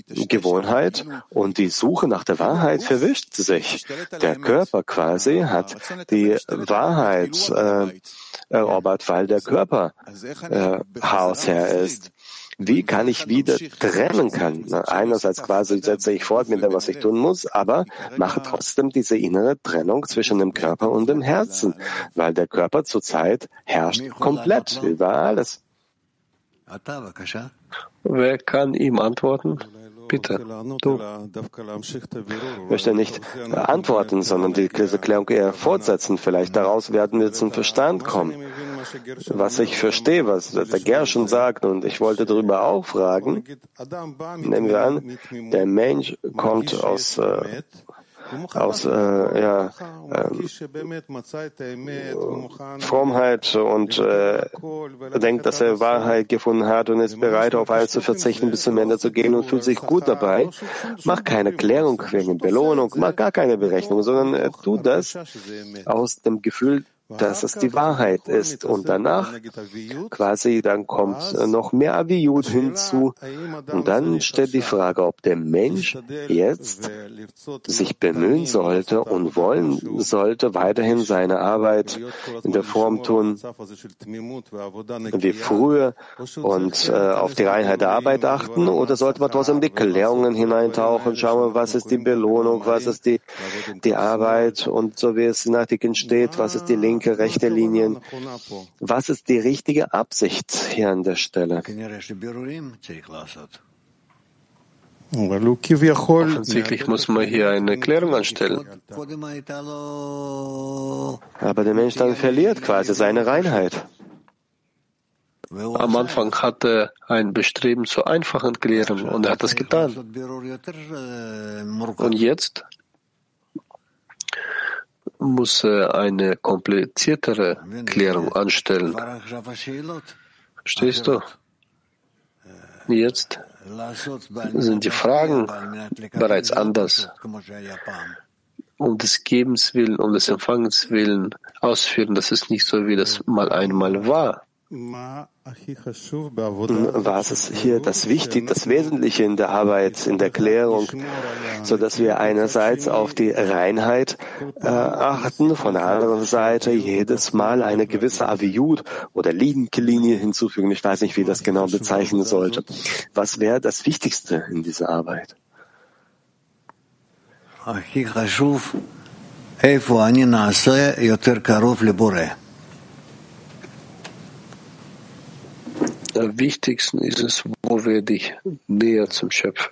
[SPEAKER 1] Gewohnheit und die Suche nach der Wahrheit verwischt sich. Der Körper quasi hat die Wahrheit äh, erobert, weil der Körper äh, Hausherr ist. Wie kann ich wieder trennen kann? Einerseits quasi setze ich fort mit dem, was ich tun muss, aber mache trotzdem diese innere Trennung zwischen dem Körper und dem Herzen, weil der Körper zurzeit herrscht komplett über alles.
[SPEAKER 2] Wer kann ihm antworten? Bitte, du.
[SPEAKER 1] Ich möchte nicht antworten, sondern die Erklärung eher fortsetzen. Vielleicht daraus werden wir zum Verstand kommen. Was ich verstehe, was der Gershon sagt, und ich wollte darüber auch fragen, nehmen wir an, der Mensch kommt aus äh, aus äh, ja, äh, Frommheit und äh, denkt, dass er Wahrheit gefunden hat und ist bereit, auf alles zu verzichten, bis zum Ende zu gehen und fühlt sich gut dabei. Macht keine Klärung wegen Belohnung, macht gar keine Berechnung, sondern er tut das aus dem Gefühl, dass es die Wahrheit ist. Und danach quasi, dann kommt noch mehr Aviyud hinzu. Und dann steht die Frage, ob der Mensch jetzt sich bemühen sollte und wollen sollte, weiterhin seine Arbeit in der Form tun wie früher und äh, auf die Reinheit der Arbeit achten oder sollte man trotzdem die Klärungen hineintauchen, schauen, was ist die Belohnung, was ist die, die Arbeit und so wie es in Artikeln steht, was ist die Linke linke, rechte Linien. Was ist die richtige Absicht hier an der Stelle?
[SPEAKER 2] Offensichtlich muss man hier eine Klärung anstellen.
[SPEAKER 1] Aber der Mensch dann verliert quasi seine Reinheit.
[SPEAKER 2] Am Anfang hatte er ein Bestreben zur einfachen Klärung und er hat das getan. Und jetzt muss eine kompliziertere Klärung anstellen. Verstehst du? Jetzt sind die Fragen bereits anders. Um des Gebens willen, um des Empfangens willen ausführen, das ist nicht so, wie das mal einmal war.
[SPEAKER 1] Was ist hier das Wichtige, das Wesentliche in der Arbeit, in der Klärung, so dass wir einerseits auf die Reinheit äh, achten, von der anderen Seite jedes Mal eine gewisse Aviyud oder Linie hinzufügen. Ich weiß nicht, wie das genau bezeichnen sollte. Was wäre das Wichtigste in dieser Arbeit?
[SPEAKER 2] Am wichtigsten ist es, wo werde ich näher zum Schöpfer.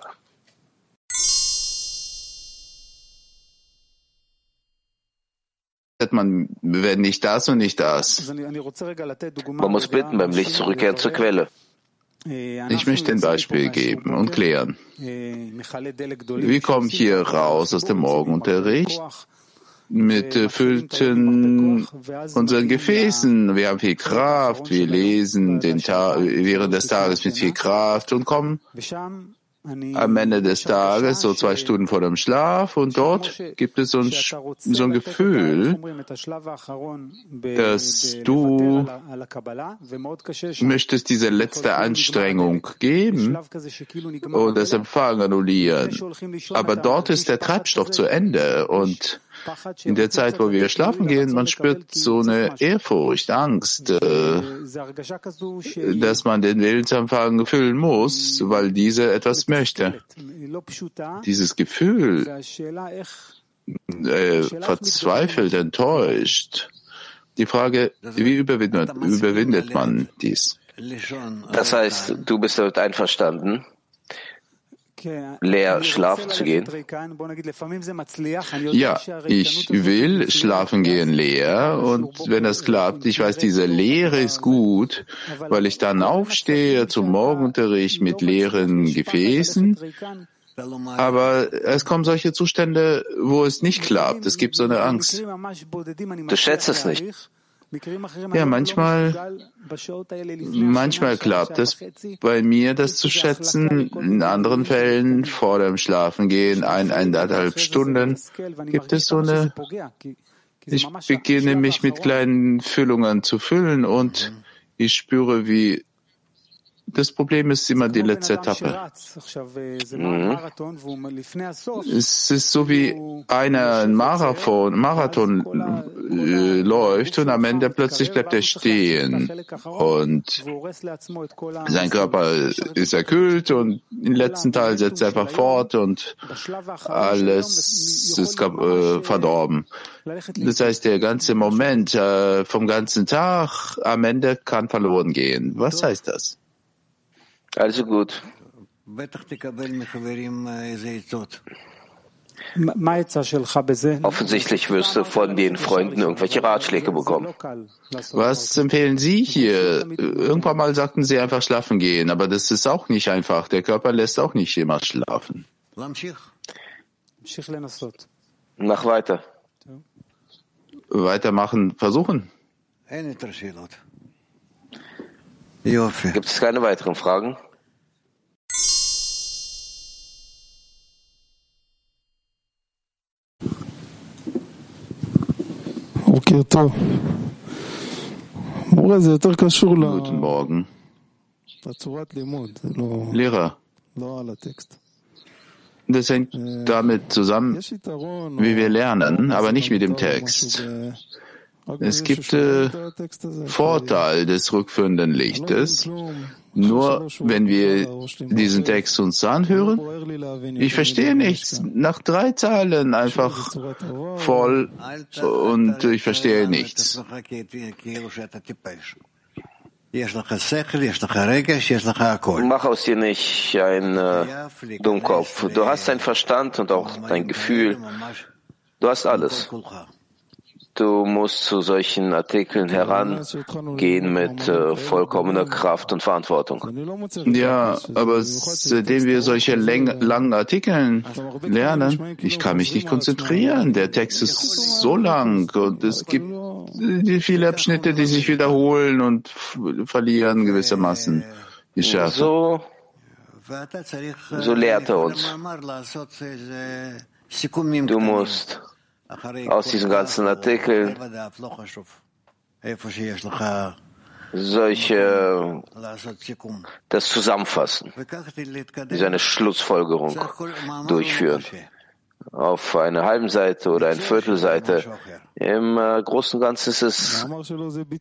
[SPEAKER 5] man, wenn nicht das und nicht das?
[SPEAKER 6] Man muss bitten, beim Licht zurückkehren zur Quelle.
[SPEAKER 5] Ich möchte ein Beispiel geben und klären. Wir kommen hier raus aus dem Morgenunterricht mit erfüllten unseren Gefäßen. Wir haben viel Kraft, wir lesen den Tag, während des Tages mit viel Kraft und kommen am Ende des Tages, so zwei Stunden vor dem Schlaf, und dort gibt es so ein, so ein Gefühl, dass du möchtest diese letzte Anstrengung geben und das Empfang annullieren. Aber dort ist der Treibstoff zu Ende und in der Zeit, wo wir schlafen gehen, man spürt so eine Ehrfurcht, Angst, äh, dass man den Willensempfang füllen muss, weil dieser etwas möchte. Dieses Gefühl, äh, verzweifelt, enttäuscht. Die Frage, wie überwindet, überwindet man dies?
[SPEAKER 6] Das heißt, du bist damit einverstanden, leer schlafen zu gehen?
[SPEAKER 5] Ja, ich will schlafen gehen leer und wenn das klappt, ich weiß, diese Lehre ist gut, weil ich dann aufstehe zum Morgenunterricht mit leeren Gefäßen. Aber es kommen solche Zustände, wo es nicht klappt. Es gibt so eine Angst.
[SPEAKER 6] Du schätzt es nicht.
[SPEAKER 5] Ja, manchmal, manchmal klappt es bei mir, das zu schätzen. In anderen Fällen, vor dem Schlafengehen, ein, eineinhalb Stunden, gibt es so eine, ich beginne mich mit kleinen Füllungen zu füllen und ich spüre, wie das Problem ist immer die letzte Etappe. Mhm. Es ist so wie einer ein Marathon, Marathon äh, läuft und am Ende plötzlich bleibt er stehen und sein Körper ist erkühlt und im letzten Teil setzt er einfach fort und alles ist äh, verdorben. Das heißt, der ganze Moment äh, vom ganzen Tag am Ende kann verloren gehen. Was heißt das?
[SPEAKER 6] Also gut. Offensichtlich wirst du von den Freunden irgendwelche Ratschläge bekommen.
[SPEAKER 5] Was empfehlen Sie hier? Irgendwann mal sagten Sie einfach schlafen gehen, aber das ist auch nicht einfach. Der Körper lässt auch nicht jemand schlafen.
[SPEAKER 6] Mach weiter.
[SPEAKER 5] Weitermachen, versuchen.
[SPEAKER 6] Gibt es keine weiteren Fragen?
[SPEAKER 5] Guten Morgen. Lehrer. Das hängt damit zusammen, wie wir lernen, aber nicht mit dem Text. Es gibt äh, Vorteil des rückführenden Lichtes, nur wenn wir diesen Text uns anhören. Ich verstehe nichts. Nach drei Zeilen einfach voll und ich verstehe nichts.
[SPEAKER 6] Mach aus dir nicht einen äh, Dummkopf. Du hast deinen Verstand und auch dein Gefühl. Du hast alles. Du musst zu solchen Artikeln herangehen mit äh, vollkommener Kraft und Verantwortung.
[SPEAKER 5] Ja, aber seitdem wir solche langen Artikel lernen, ich kann mich nicht konzentrieren. Der Text ist so lang und es gibt viele Abschnitte, die sich wiederholen und verlieren gewissermaßen die Schärfe.
[SPEAKER 6] So, so lehrt er uns. Du musst aus diesen ganzen Artikeln solche, das Zusammenfassen, eine Schlussfolgerung durchführen. Auf einer halben Seite oder eine Viertelseite. Im äh, Großen und Ganzen ist es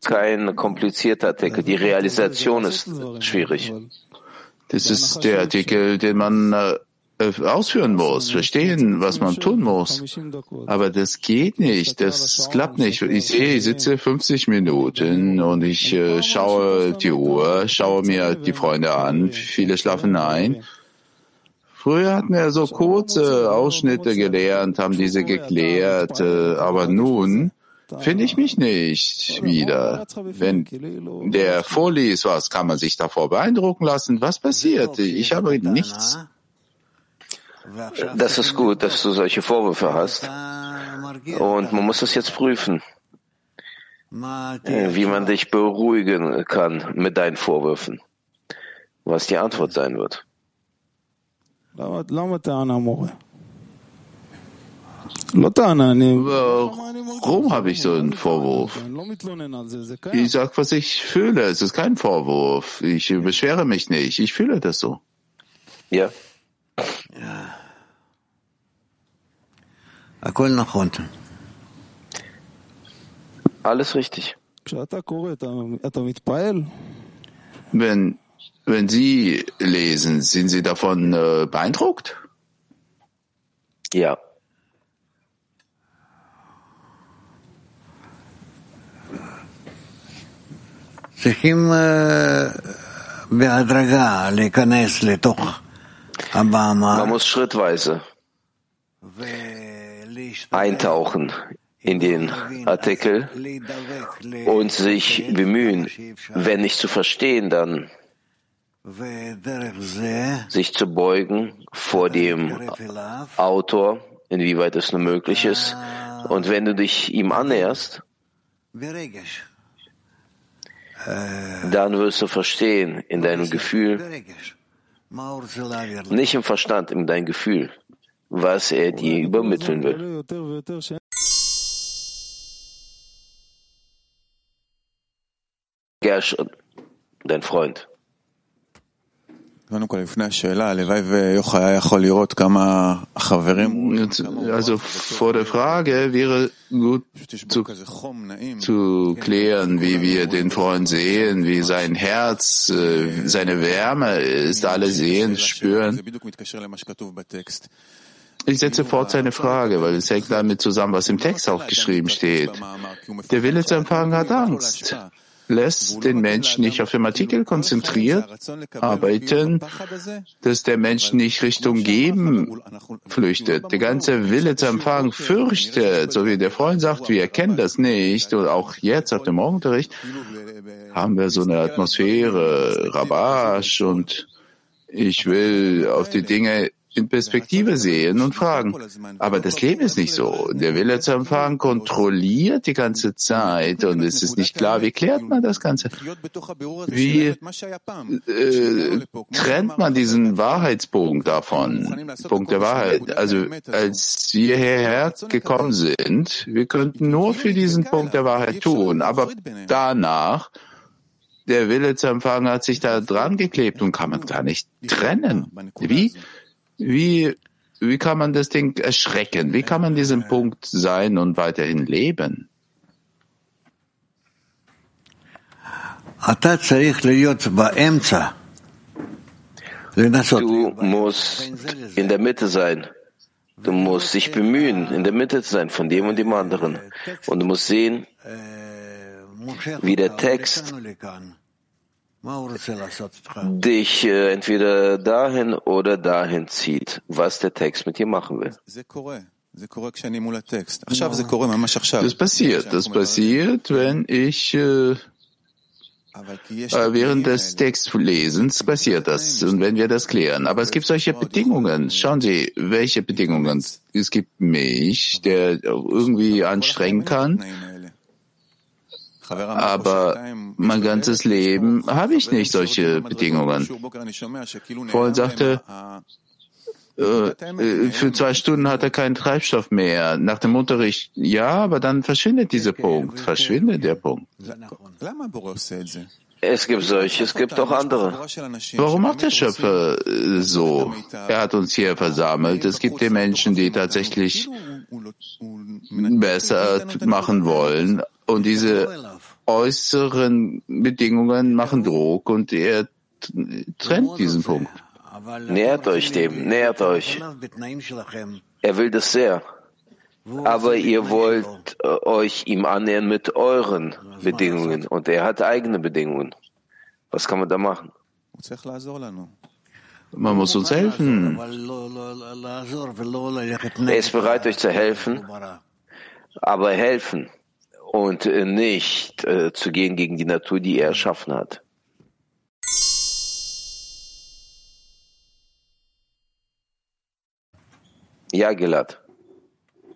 [SPEAKER 6] kein komplizierter Artikel. Die Realisation ist schwierig.
[SPEAKER 5] Das ist der Artikel, den man äh, ausführen muss, verstehen, was man tun muss. Aber das geht nicht, das klappt nicht. Ich sehe, ich sitze 50 Minuten und ich äh, schaue die Uhr, schaue mir die Freunde an, viele schlafen ein. Früher hatten wir so kurze Ausschnitte gelernt, haben diese geklärt, äh, aber nun finde ich mich nicht wieder. Wenn der vorliest, was kann man sich davor beeindrucken lassen? Was passiert? Ich habe nichts.
[SPEAKER 6] Das ist gut, dass du solche Vorwürfe hast. Und man muss das jetzt prüfen, wie man dich beruhigen kann mit deinen Vorwürfen. Was die Antwort sein wird.
[SPEAKER 5] Warum habe ich so einen Vorwurf? Ich sage, was ich fühle. Es ist kein Vorwurf. Ich beschwere mich nicht. Ich fühle das so.
[SPEAKER 6] Ja. Alles richtig.
[SPEAKER 5] Wenn, wenn Sie lesen, sind Sie davon äh, beeindruckt?
[SPEAKER 6] Ja.
[SPEAKER 4] צריכים בהדרגה להיכנס לתוך
[SPEAKER 6] man muss schrittweise eintauchen in den Artikel und sich bemühen, wenn nicht zu verstehen, dann sich zu beugen vor dem Autor, inwieweit es nur möglich ist. Und wenn du dich ihm annäherst, dann wirst du verstehen in deinem Gefühl, nicht im Verstand, in deinem Gefühl, was er dir übermitteln will. Gershon, dein Freund.
[SPEAKER 5] Also vor der Frage wäre gut zu, zu klären, wie wir den Freund sehen, wie sein Herz, äh, seine Wärme ist, alle sehen, spüren. Ich setze fort seine Frage, weil es hängt damit zusammen, was im Text auch geschrieben steht. Der Wille zu empfangen hat Angst lässt den Menschen nicht auf dem Artikel konzentriert arbeiten, dass der Mensch nicht Richtung Geben flüchtet. Der ganze Wille zu empfangen fürchtet, so wie der Freund sagt, wir erkennen das nicht. Und auch jetzt auf dem Morgenunterricht haben wir so eine Atmosphäre, Rabash und ich will auf die Dinge in Perspektive sehen und fragen. Aber das Leben ist nicht so. Der Wille zu empfangen kontrolliert die ganze Zeit und es ist nicht klar, wie klärt man das Ganze? Wie äh, trennt man diesen Wahrheitspunkt davon? Punkt der Wahrheit. Also als wir hierher gekommen sind, wir könnten nur für diesen Punkt der Wahrheit tun, aber danach der Wille zu empfangen hat sich da dran geklebt und kann man gar nicht trennen. Wie? Wie, wie kann man das Ding erschrecken? Wie kann man diesen Punkt sein und weiterhin leben?
[SPEAKER 6] Du musst in der Mitte sein. Du musst dich bemühen, in der Mitte zu sein von dem und dem anderen. Und du musst sehen, wie der Text dich äh, entweder dahin oder dahin zieht, was der Text mit dir machen will.
[SPEAKER 5] Das passiert, das passiert, wenn ich äh, äh während des Textlesens passiert das und wenn wir das klären. Aber es gibt solche Bedingungen. Schauen Sie, welche Bedingungen. Es gibt mich, der irgendwie anstrengen kann aber mein ganzes Leben habe ich nicht solche Bedingungen. Vorhin sagte, für zwei Stunden hat er keinen Treibstoff mehr. Nach dem Unterricht, ja, aber dann verschwindet dieser Punkt, verschwindet der Punkt.
[SPEAKER 6] Es gibt solche, es gibt auch andere.
[SPEAKER 5] Warum macht der Schöpfer so? Er hat uns hier versammelt. Es gibt die Menschen, die tatsächlich besser machen wollen. Und diese äußeren Bedingungen machen Druck und er trennt diesen Punkt.
[SPEAKER 6] Nähert euch dem, nähert euch. Er will das sehr. Aber ihr wollt äh, euch ihm annähern mit euren Bedingungen und er hat eigene Bedingungen. Was kann man da machen?
[SPEAKER 5] Man muss uns helfen.
[SPEAKER 6] Er ist bereit, euch zu helfen, aber helfen und nicht äh, zu gehen gegen die Natur, die er erschaffen hat. Ja, Gilad.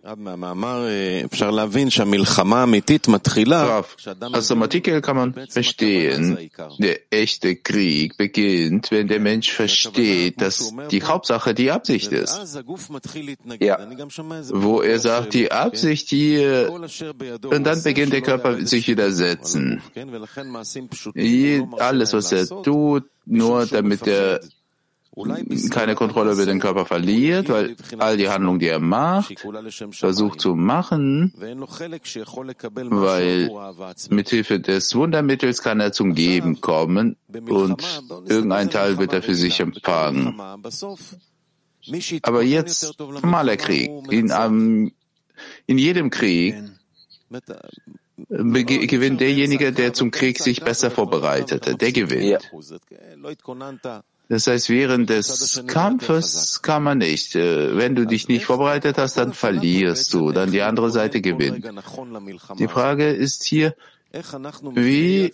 [SPEAKER 5] Aus dem Artikel kann man verstehen, der echte Krieg beginnt, wenn der Mensch versteht, dass die Hauptsache die Absicht ist. Ja. Wo er sagt, die Absicht hier, und dann beginnt der Körper sich widersetzen. Alles, was er tut, nur damit er keine Kontrolle über den Körper verliert, weil all die Handlungen, die er macht, versucht zu machen, weil mit Hilfe des Wundermittels kann er zum Geben kommen und irgendein Teil wird er für sich empfangen. Aber jetzt normaler Krieg. In, um, in jedem Krieg gewinnt derjenige, der zum Krieg sich besser vorbereitete. Der gewinnt. Das heißt, während des Kampfes kann man nicht. Äh, wenn du dich nicht vorbereitet hast, dann verlierst du, dann die andere Seite gewinnt. Die Frage ist hier, wie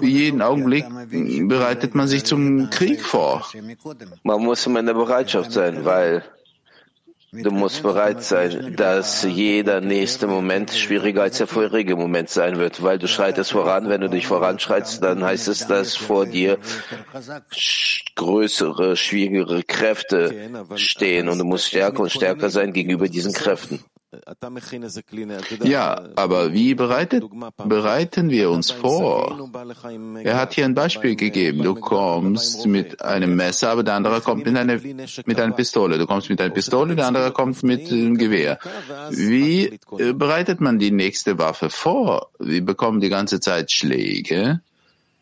[SPEAKER 5] jeden Augenblick bereitet man sich zum Krieg vor?
[SPEAKER 6] Man muss in der Bereitschaft sein, weil Du musst bereit sein, dass jeder nächste Moment schwieriger als der vorherige Moment sein wird, weil du schreitest voran. Wenn du dich voranschreitest, dann heißt es, dass vor dir größere, schwierigere Kräfte stehen und du musst stärker und stärker sein gegenüber diesen Kräften.
[SPEAKER 5] Ja, aber wie bereitet, bereiten wir uns vor? Er hat hier ein Beispiel gegeben. Du kommst mit einem Messer, aber der andere kommt mit, einer, mit einer Pistole. Du kommst mit einer Pistole, der andere kommt mit einem Gewehr. Wie äh, bereitet man die nächste Waffe vor? Wir bekommen die ganze Zeit Schläge,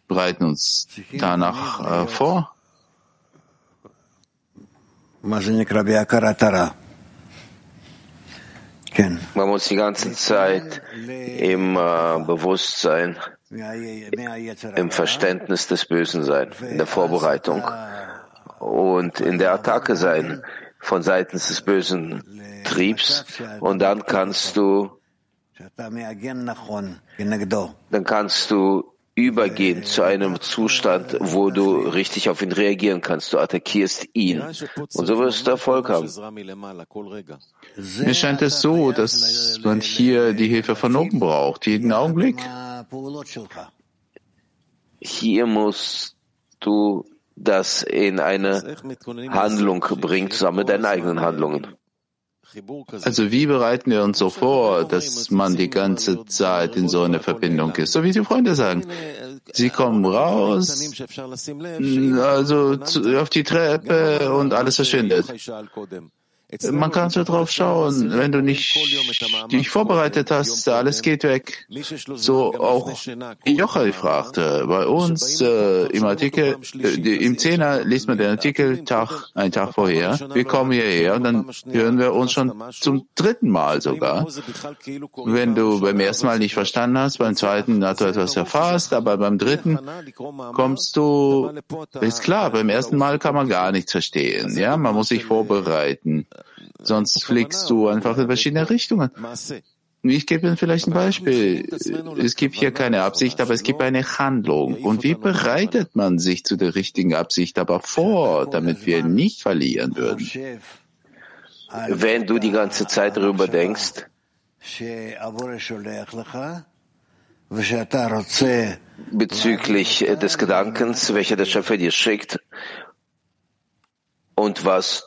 [SPEAKER 5] bereiten uns danach äh, vor.
[SPEAKER 6] Man muss die ganze Zeit im äh, Bewusstsein, im Verständnis des Bösen sein, in der Vorbereitung. Und in der Attacke sein von seitens des bösen Triebs. Und dann kannst du dann kannst du übergehen zu einem Zustand, wo du richtig auf ihn reagieren kannst. Du attackierst ihn. Und so wirst du Erfolg haben.
[SPEAKER 5] Mir scheint es so, dass man hier die Hilfe von oben braucht, jeden Augenblick.
[SPEAKER 6] Hier musst du das in eine Handlung bringen, zusammen mit deinen eigenen Handlungen.
[SPEAKER 5] Also wie bereiten wir uns so vor, dass man die ganze Zeit in so einer Verbindung ist? So wie die Freunde sagen. Sie kommen raus, also auf die Treppe und alles verschwindet. Man kann so drauf schauen, wenn du nicht dich vorbereitet hast, alles geht weg. So auch Jochai fragte, bei uns äh, im Artikel, äh, im Zehner liest man den Artikel Tag, einen Tag vorher. Wir kommen hierher und dann hören wir uns schon zum dritten Mal sogar. Wenn du beim ersten Mal nicht verstanden hast, beim zweiten hast du etwas erfasst, aber beim dritten kommst du, ist klar, beim ersten Mal kann man gar nichts verstehen. Ja, man muss sich vorbereiten. Sonst fliegst du einfach in verschiedene Richtungen. Ich gebe Ihnen vielleicht ein Beispiel. Es gibt hier keine Absicht, aber es gibt eine Handlung. Und wie bereitet man sich zu der richtigen Absicht aber vor, damit wir nicht verlieren würden?
[SPEAKER 6] Wenn du die ganze Zeit darüber denkst, bezüglich des Gedankens, welcher der Schöpfer dir schickt und was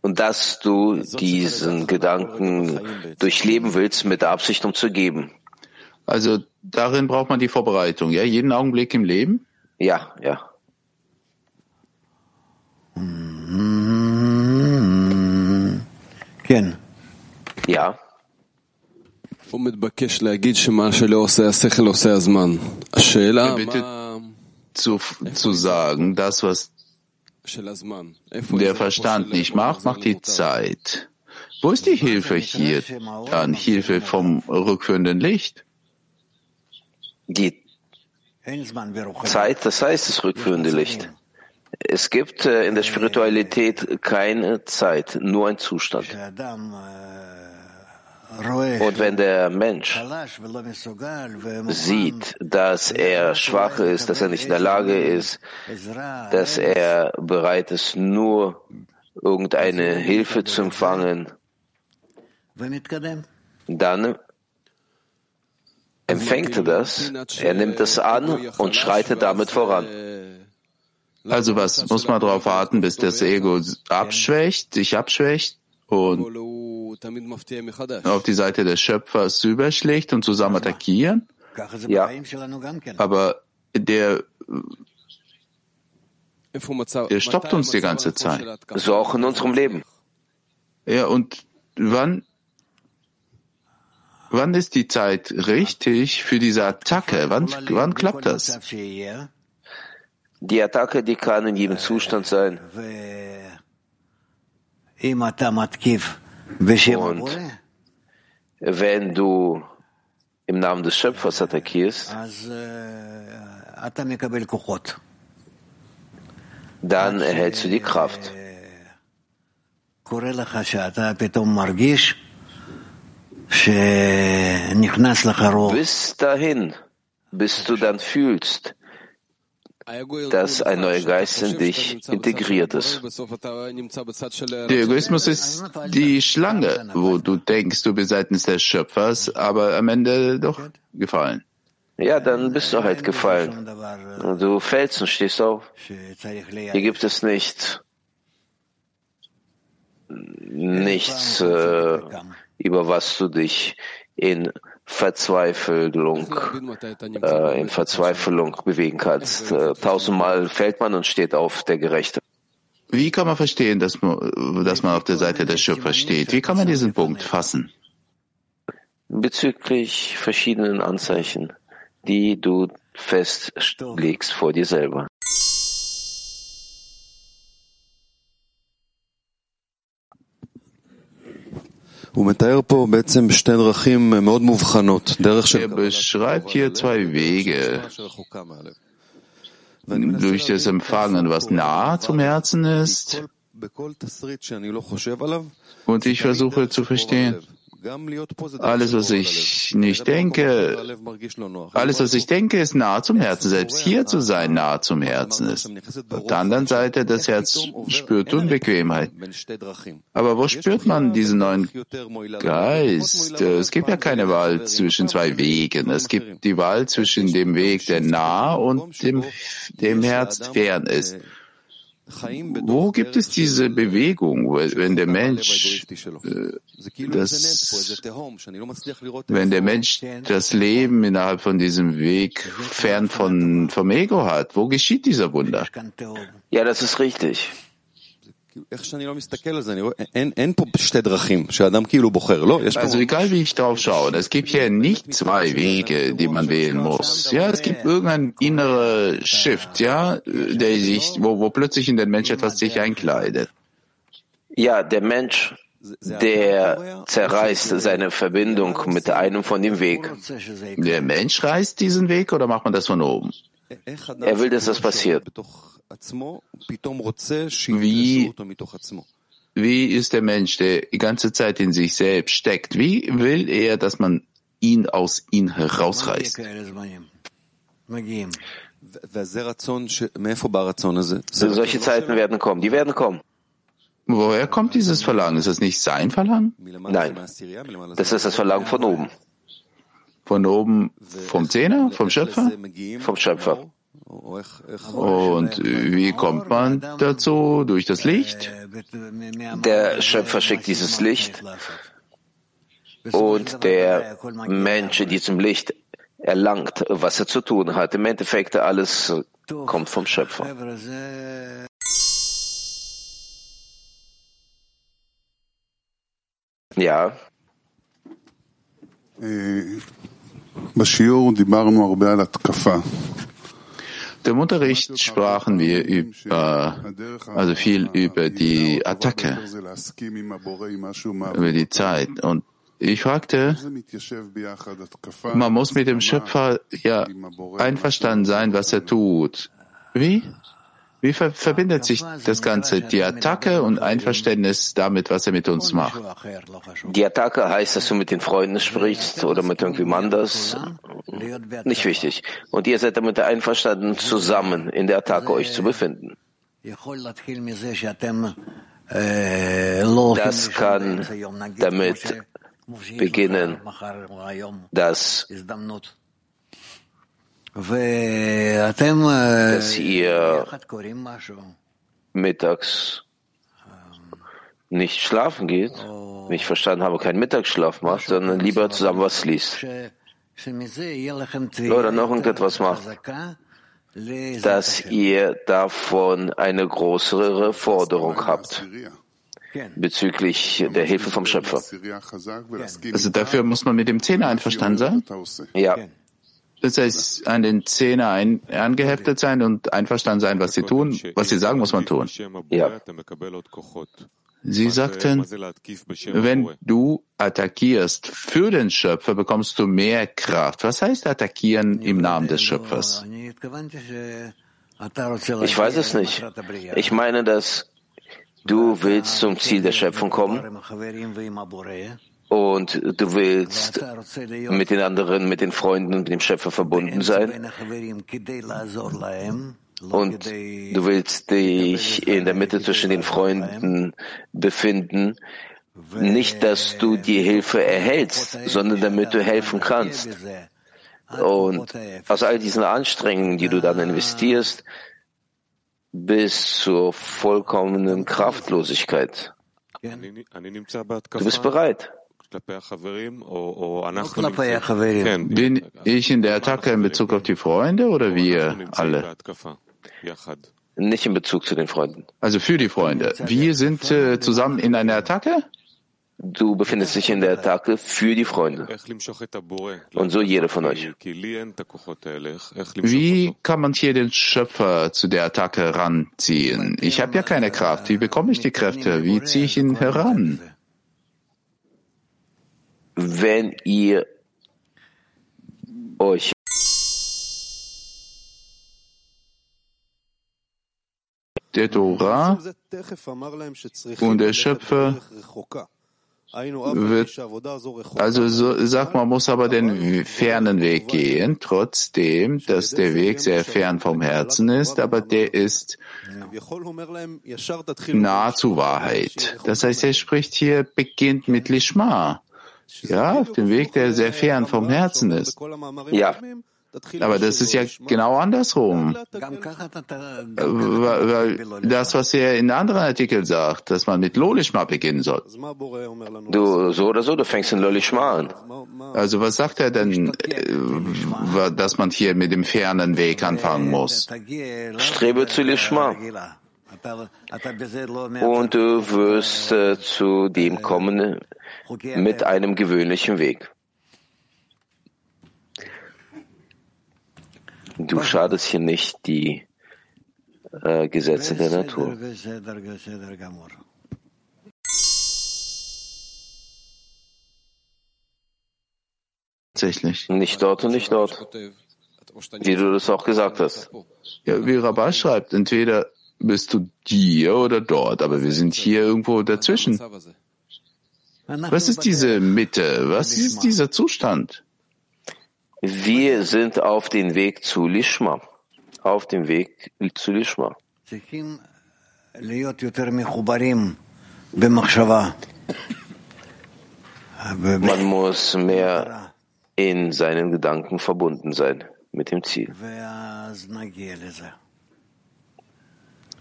[SPEAKER 6] und dass du diesen Gedanken durchleben willst mit der Absicht, um zu geben.
[SPEAKER 5] Also darin braucht man die Vorbereitung, ja? Jeden Augenblick im Leben?
[SPEAKER 6] Ja, ja.
[SPEAKER 4] Ken.
[SPEAKER 6] Ja.
[SPEAKER 7] Er
[SPEAKER 5] bittet zu, zu sagen, das, was der Verstand nicht macht, macht die Zeit. Wo ist die Hilfe hier dann? Hilfe vom rückführenden Licht?
[SPEAKER 6] Die Zeit, das heißt das rückführende Licht. Es gibt äh, in der Spiritualität keine Zeit, nur ein Zustand. Und wenn der Mensch sieht, dass er schwach ist, dass er nicht in der Lage ist, dass er bereit ist, nur irgendeine Hilfe zu empfangen, dann empfängt er das, er nimmt es an und schreitet damit voran.
[SPEAKER 5] Also was, muss man darauf warten, bis das Ego abschwächt, sich abschwächt und auf die Seite des Schöpfers überschlägt und zusammen attackieren?
[SPEAKER 6] Ja.
[SPEAKER 5] Aber der, der stoppt uns die ganze Zeit.
[SPEAKER 6] So auch in unserem Leben.
[SPEAKER 5] Ja, und wann, wann ist die Zeit richtig für diese Attacke? Wann, wann klappt das?
[SPEAKER 6] Die Attacke, die kann in jedem Zustand sein. Und wenn du im Namen des Schöpfers attackierst, dann erhältst du die Kraft. Bis dahin, bis du dann fühlst, dass ein neuer Geist in dich integriert ist.
[SPEAKER 5] Der Egoismus ist die Schlange, wo du denkst, du bist seitens des Schöpfers, aber am Ende doch gefallen.
[SPEAKER 6] Ja, dann bist du halt gefallen. Du fällst und stehst auf. Hier gibt es nicht nichts, äh, über was du dich in Verzweiflung, äh, in Verzweiflung bewegen kannst. Äh, tausendmal fällt man und steht auf, der Gerechte.
[SPEAKER 5] Wie kann man verstehen, dass man, dass man auf der Seite des Schöpfers steht? Wie kann man diesen Punkt fassen?
[SPEAKER 6] Bezüglich verschiedenen Anzeichen, die du festlegst vor dir selber.
[SPEAKER 5] Er beschreibt hier zwei Wege. Durch das Empfangen, was nah zum Herzen ist. Und ich versuche zu verstehen, alles, was ich nicht denke, alles, was ich denke, ist nahe zum Herzen. Selbst hier zu sein, nahe zum Herzen ist. Auf der anderen Seite, das Herz spürt Unbequemheit. Aber wo spürt man diesen neuen Geist? Es gibt ja keine Wahl zwischen zwei Wegen. Es gibt die Wahl zwischen dem Weg, der nah und dem, dem Herz fern ist. Wo gibt es diese Bewegung, wenn der Mensch äh, das, wenn der Mensch das Leben innerhalb von diesem Weg fern von, vom Ego hat? Wo geschieht dieser Wunder?
[SPEAKER 6] Ja, das ist richtig.
[SPEAKER 5] Also egal wie ich drauf schaue, es gibt hier nicht zwei Wege, die man wählen muss. Ja, es gibt irgendein innerer Shift, ja, der sich, wo, wo plötzlich in den Mensch etwas sich einkleidet.
[SPEAKER 6] Ja, der Mensch, der zerreißt seine Verbindung mit einem von dem Weg.
[SPEAKER 5] Der Mensch reißt diesen Weg oder macht man das von oben?
[SPEAKER 6] Er will, dass das passiert.
[SPEAKER 5] Wie, wie ist der Mensch, der die ganze Zeit in sich selbst steckt? Wie will er, dass man ihn aus ihm herausreißt?
[SPEAKER 6] Solche Zeiten werden kommen. Die werden kommen.
[SPEAKER 5] Woher kommt dieses Verlangen? Ist das nicht sein Verlangen?
[SPEAKER 6] Nein. Das ist das Verlangen von oben.
[SPEAKER 5] Von oben vom Zehner, vom Schöpfer?
[SPEAKER 6] Vom Schöpfer.
[SPEAKER 5] Und wie kommt man dazu? Durch das Licht?
[SPEAKER 6] Der Schöpfer schickt dieses Licht und der Mensch in diesem Licht erlangt, was er zu tun hat. Im Endeffekt alles kommt vom Schöpfer. Ja.
[SPEAKER 5] Im Unterricht sprachen wir über, also viel über die Attacke, über die Zeit. Und ich fragte, man muss mit dem Schöpfer ja einverstanden sein, was er tut. Wie? Wie ver verbindet sich das Ganze, die Attacke und Einverständnis damit, was er mit uns macht?
[SPEAKER 6] Die Attacke heißt, dass du mit den Freunden sprichst oder mit irgendwem anders. Nicht wichtig. Und ihr seid damit einverstanden, zusammen in der Attacke euch zu befinden. Das kann damit beginnen, dass dass ihr mittags nicht schlafen geht, nicht verstanden habe, keinen Mittagsschlaf macht, sondern lieber zusammen was liest. Oder noch irgendetwas macht, dass ihr davon eine größere Forderung habt. Bezüglich der Hilfe vom Schöpfer.
[SPEAKER 5] Also dafür muss man mit dem Zehner einverstanden sein?
[SPEAKER 6] Ja.
[SPEAKER 5] Das heißt, an den Zehner ein, angeheftet sein und einverstanden sein, was sie tun. Was sie sagen, muss man tun.
[SPEAKER 6] Ja.
[SPEAKER 5] Sie sagten, wenn du attackierst für den Schöpfer, bekommst du mehr Kraft. Was heißt attackieren im Namen des Schöpfers?
[SPEAKER 6] Ich weiß es nicht. Ich meine, dass du willst zum Ziel der Schöpfung kommen und du willst mit den anderen, mit den Freunden und dem Schöpfer verbunden sein. Und du willst dich in der Mitte zwischen den Freunden befinden. Nicht, dass du die Hilfe erhältst, sondern damit du helfen kannst. Und aus all diesen Anstrengungen, die du dann investierst, bis zur vollkommenen Kraftlosigkeit. Du bist bereit.
[SPEAKER 5] Bin ich in der Attacke in Bezug auf die Freunde oder wir alle?
[SPEAKER 6] Nicht in Bezug zu den Freunden.
[SPEAKER 5] Also für die Freunde. Wir sind äh, zusammen in einer Attacke?
[SPEAKER 6] Du befindest dich in der Attacke für die Freunde. Und so jeder von euch.
[SPEAKER 5] Wie kann man hier den Schöpfer zu der Attacke ranziehen? Ich habe ja keine Kraft. Wie bekomme ich die Kräfte? Wie ziehe ich ihn heran?
[SPEAKER 6] Wenn ihr euch
[SPEAKER 5] der Torah und der Schöpfer wird, also so, sagt man muss aber den fernen Weg gehen, trotzdem, dass der Weg sehr fern vom Herzen ist, aber der ist nahezu Wahrheit. Das heißt, er spricht hier, beginnt mit Lishma. Ja, auf dem Weg, der sehr fern vom Herzen ist.
[SPEAKER 6] Ja.
[SPEAKER 5] Aber das ist ja genau andersrum. Weil das, was er in anderen Artikeln sagt, dass man mit Lolishma beginnen soll.
[SPEAKER 6] Du, so oder so, du fängst in Lolishma an.
[SPEAKER 5] Also was sagt er denn, äh, dass man hier mit dem fernen Weg anfangen muss?
[SPEAKER 6] Strebe zu Lishma. Und du wirst äh, zu dem kommen mit einem gewöhnlichen Weg. Du schadest hier nicht die äh, Gesetze der Natur.
[SPEAKER 5] Tatsächlich.
[SPEAKER 6] Nicht dort und nicht dort. Wie du das auch gesagt hast.
[SPEAKER 5] Ja, wie Rabbah schreibt, entweder bist du hier oder dort, aber wir sind hier irgendwo dazwischen. Was ist diese Mitte? Was ist dieser Zustand?
[SPEAKER 6] Wir sind auf dem Weg zu Lishma. Auf dem Weg zu Lishma. Man muss mehr in seinen Gedanken verbunden sein mit dem Ziel.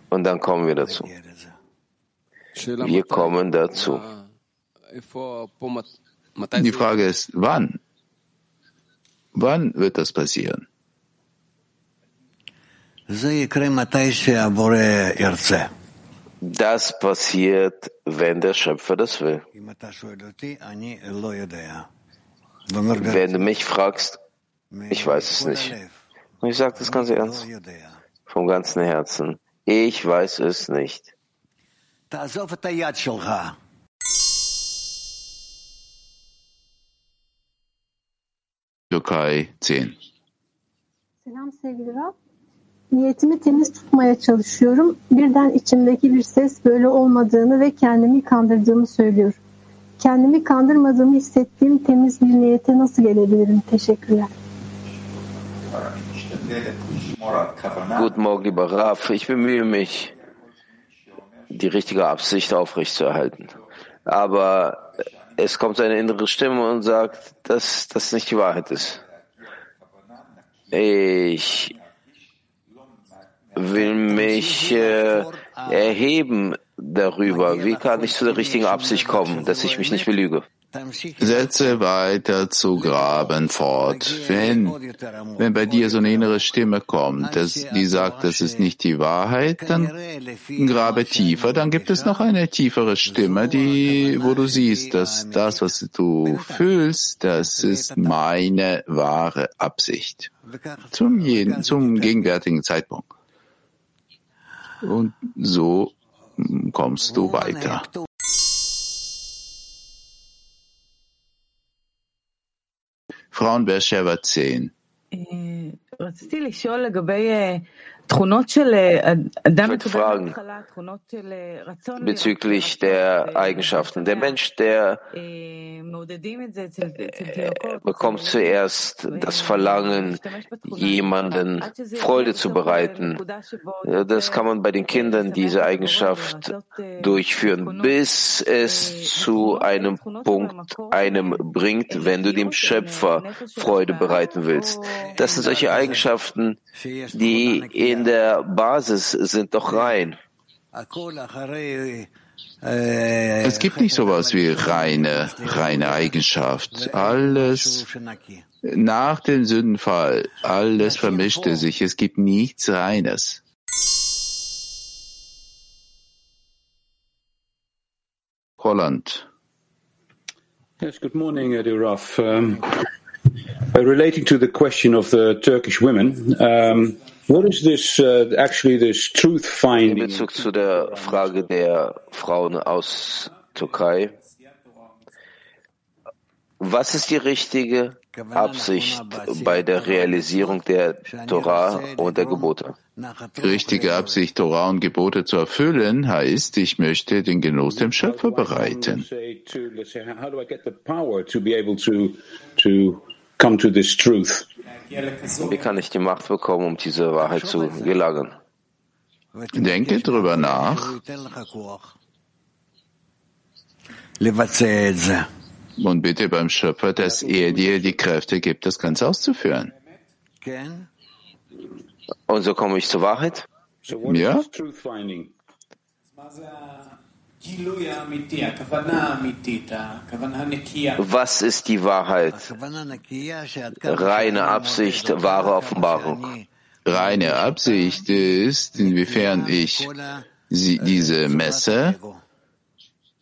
[SPEAKER 6] Und dann kommen wir dazu. Wir kommen dazu.
[SPEAKER 5] Die Frage ist, wann? Wann wird das passieren?
[SPEAKER 6] Das passiert, wenn der Schöpfer das will. Wenn du mich fragst, ich weiß es nicht. Und ich sage das ganz ernst, vom ganzen Herzen. Ich weiß es nicht.
[SPEAKER 5] Türkei 10.
[SPEAKER 8] Selam sevgili Rab. Niyetimi temiz tutmaya çalışıyorum. Birden içimdeki bir ses böyle olmadığını ve kendimi kandırdığımı söylüyor. Kendimi kandırmadığımı hissettiğim temiz bir niyete nasıl gelebilirim? Teşekkürler.
[SPEAKER 6] Guten Morgen, lieber Raf. Ich bemühe mich, die richtige Absicht aufrechtzuerhalten. Aber es kommt eine innere Stimme und sagt, dass das nicht die Wahrheit ist. Ich will mich äh, erheben darüber. Wie kann ich zu der richtigen Absicht kommen, dass ich mich nicht belüge?
[SPEAKER 5] Setze weiter zu graben fort. Wenn, wenn bei dir so eine innere Stimme kommt, dass, die sagt, das ist nicht die Wahrheit, dann grabe tiefer. Dann gibt es noch eine tiefere Stimme, die, wo du siehst, dass das, was du fühlst, das ist meine wahre Absicht. Zum, jeden, zum gegenwärtigen Zeitpunkt. Und so kommst du weiter. Frauen Beersheba 10.
[SPEAKER 6] Ich wollte fragen bezüglich der Eigenschaften. Der Mensch, der bekommt zuerst das Verlangen, jemanden Freude zu bereiten. Das kann man bei den Kindern, diese Eigenschaft durchführen, bis es zu einem Punkt einem bringt, wenn du dem Schöpfer Freude bereiten willst. Das sind solche Eigenschaften, die in der Basis sind doch rein.
[SPEAKER 5] Es gibt nicht sowas wie reine, reine Eigenschaft. Alles nach dem Sündenfall, alles vermischte sich. Es gibt nichts Reines. Holland.
[SPEAKER 9] Yes, good morning, Eddie Ruff. Um, uh, relating to the question of the Turkish women, um, this uh, actually this truth finding?
[SPEAKER 6] In Bezug zu der Frage der Frauen aus Türkei, was ist die richtige Absicht bei der Realisierung der Torah und der Gebote?
[SPEAKER 5] Richtige Absicht, Torah und Gebote zu erfüllen, heißt, ich möchte den Genuss dem Schöpfer bereiten.
[SPEAKER 6] Wie kann ich die Macht bekommen, um diese Wahrheit zu gelangen?
[SPEAKER 5] Denke drüber nach. Und bitte beim Schöpfer, dass er dir die Kräfte gibt, das Ganze auszuführen.
[SPEAKER 6] Und so komme ich zur Wahrheit?
[SPEAKER 5] Ja.
[SPEAKER 6] Was ist die Wahrheit? Reine Absicht, wahre Offenbarung.
[SPEAKER 5] Reine Absicht ist, inwiefern ich sie, diese messe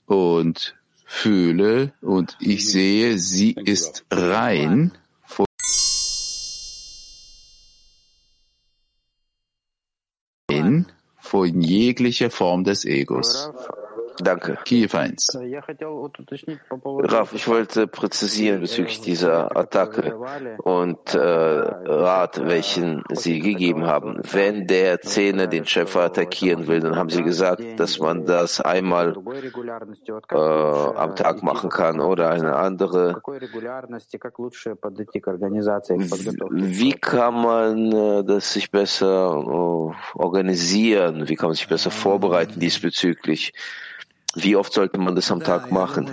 [SPEAKER 5] und fühle und ich sehe, sie ist rein von jeglicher Form des Egos.
[SPEAKER 6] Danke.
[SPEAKER 5] Kiew 1.
[SPEAKER 6] Raf, ich wollte präzisieren bezüglich dieser Attacke und äh, Rat, welchen Sie gegeben haben. Wenn der Zehner den Schöpfer attackieren will, dann haben Sie gesagt, dass man das einmal äh, am Tag machen kann oder eine andere. Wie kann man äh, das sich besser äh, organisieren? Wie kann man sich besser vorbereiten diesbezüglich? Wie oft sollte man das am Tag machen?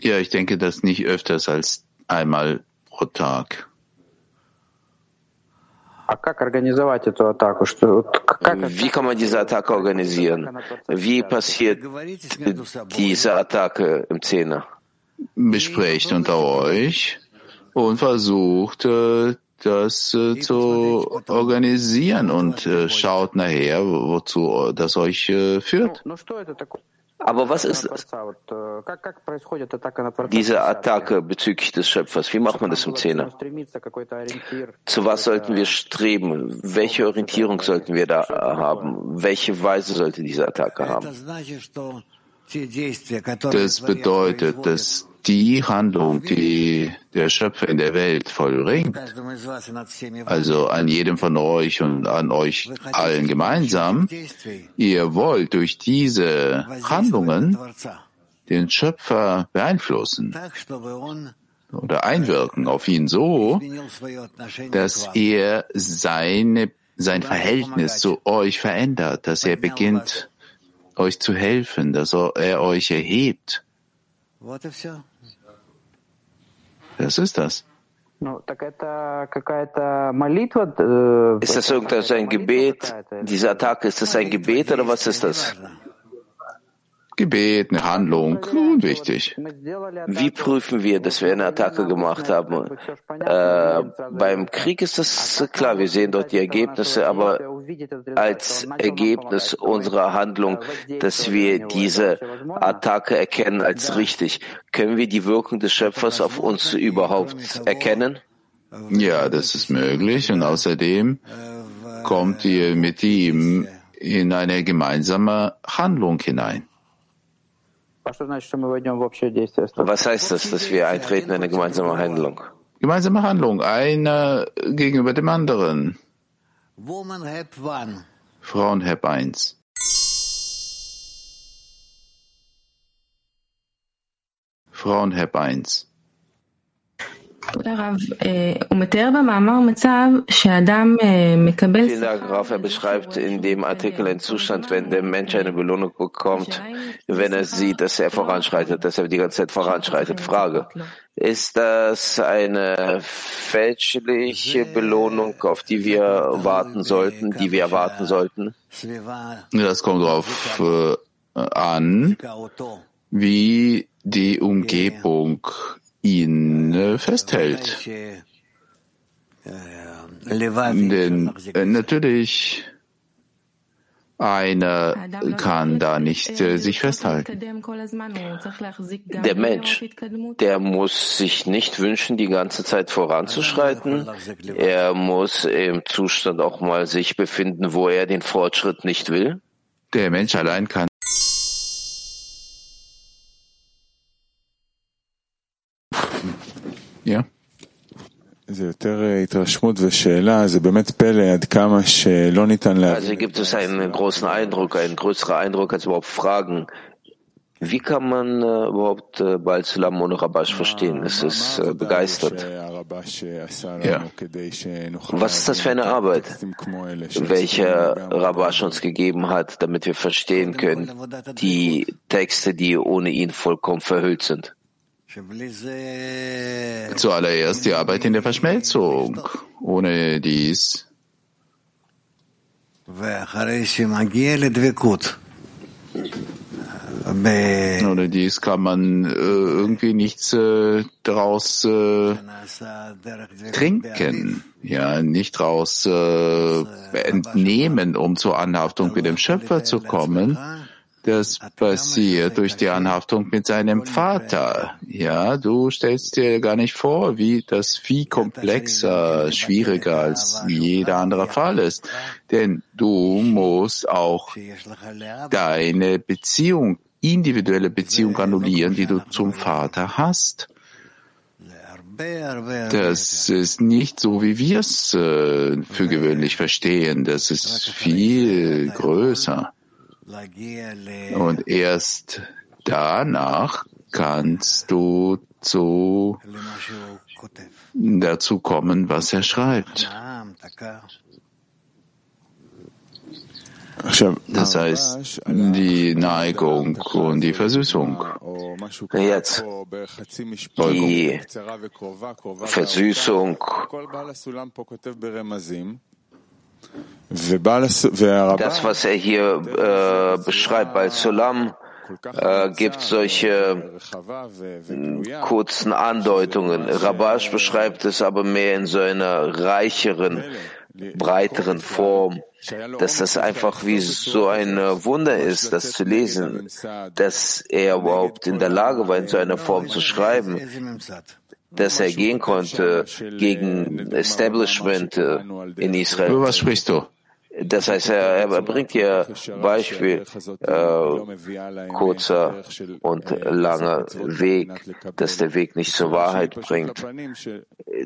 [SPEAKER 5] Ja, ich denke, das nicht öfters als einmal pro Tag.
[SPEAKER 6] Wie kann man diese Attacke organisieren? Wie passiert diese Attacke im Zehner?
[SPEAKER 5] Besprecht unter euch und versucht, das äh, zu organisieren und äh, schaut nachher, wozu das euch äh, führt.
[SPEAKER 6] Aber was ist das? diese Attacke bezüglich des Schöpfers? Wie macht man das im Zehner? Zu was sollten wir streben? Welche Orientierung sollten wir da haben? Welche Weise sollte diese Attacke haben?
[SPEAKER 5] Das bedeutet, dass die Handlung, die der Schöpfer in der Welt vollbringt, also an jedem von euch und an euch allen gemeinsam, ihr wollt durch diese Handlungen den Schöpfer beeinflussen oder einwirken auf ihn so, dass er seine, sein Verhältnis zu euch verändert, dass er beginnt, euch zu helfen, dass er euch erhebt. Das ist das.
[SPEAKER 6] Ist das irgendein Gebet? Diese Attacke, ist das ein Gebet oder was ist das?
[SPEAKER 5] Gebet, eine Handlung, wichtig.
[SPEAKER 6] Wie prüfen wir, dass wir eine Attacke gemacht haben? Äh, beim Krieg ist das klar, wir sehen dort die Ergebnisse, aber als Ergebnis unserer Handlung, dass wir diese Attacke erkennen als richtig, können wir die Wirkung des Schöpfers auf uns überhaupt erkennen?
[SPEAKER 5] Ja, das ist möglich und außerdem kommt ihr mit ihm in eine gemeinsame Handlung hinein.
[SPEAKER 6] Was heißt das, dass wir eintreten in eine gemeinsame Handlung?
[SPEAKER 5] Gemeinsame Handlung, einer gegenüber dem anderen. Frauenheb 1. Frauenheb 1.
[SPEAKER 6] Vielen Dank, Raf. Er beschreibt in dem Artikel einen Zustand, wenn der Mensch eine Belohnung bekommt, wenn er sieht, dass er voranschreitet, dass er die ganze Zeit voranschreitet. Frage. Ist das eine fälschliche Belohnung, auf die wir warten sollten, die wir erwarten sollten?
[SPEAKER 5] Das kommt darauf äh, an, wie die Umgebung ihn äh, festhält. Denn äh, natürlich einer kann da nicht äh, sich festhalten.
[SPEAKER 6] Der Mensch, der muss sich nicht wünschen, die ganze Zeit voranzuschreiten. Er muss im Zustand auch mal sich befinden, wo er den Fortschritt nicht will.
[SPEAKER 5] Der Mensch allein kann Ja.
[SPEAKER 6] Also gibt es einen großen Eindruck, einen größeren Eindruck als überhaupt Fragen. Wie kann man äh, überhaupt äh, Baal Sulam und Rabash verstehen? Es ist äh, begeistert.
[SPEAKER 5] Ja.
[SPEAKER 6] Was ist das für eine Arbeit, welche Rabash uns gegeben hat, damit wir verstehen können, die Texte, die ohne ihn vollkommen verhüllt sind?
[SPEAKER 5] Zuallererst die Arbeit in der Verschmelzung. Ohne dies ohne dies kann man äh, irgendwie nichts äh, daraus äh, trinken, ja, nicht daraus äh, entnehmen, um zur Anhaftung mit dem Schöpfer zu kommen. Das passiert durch die Anhaftung mit seinem Vater. Ja, du stellst dir gar nicht vor, wie das viel komplexer, schwieriger als jeder andere Fall ist. Denn du musst auch deine Beziehung, individuelle Beziehung annullieren, die du zum Vater hast. Das ist nicht so, wie wir es äh, für gewöhnlich verstehen. Das ist viel größer. Und erst danach kannst du zu dazu kommen, was er schreibt. Das heißt, die Neigung und die Versüßung.
[SPEAKER 6] Jetzt, die Versüßung das, was er hier äh, beschreibt bei Sulam, äh, gibt solche äh, kurzen Andeutungen. Rabash beschreibt es aber mehr in so einer reicheren, breiteren Form, dass das einfach wie so ein Wunder ist, das zu lesen, dass er überhaupt in der Lage war, in so einer Form zu schreiben dass er gehen konnte gegen Establishment äh, in Israel.
[SPEAKER 5] Über was sprichst du?
[SPEAKER 6] Das heißt, er, er bringt hier Beispiel, äh, kurzer und langer Weg, dass der Weg nicht zur Wahrheit bringt,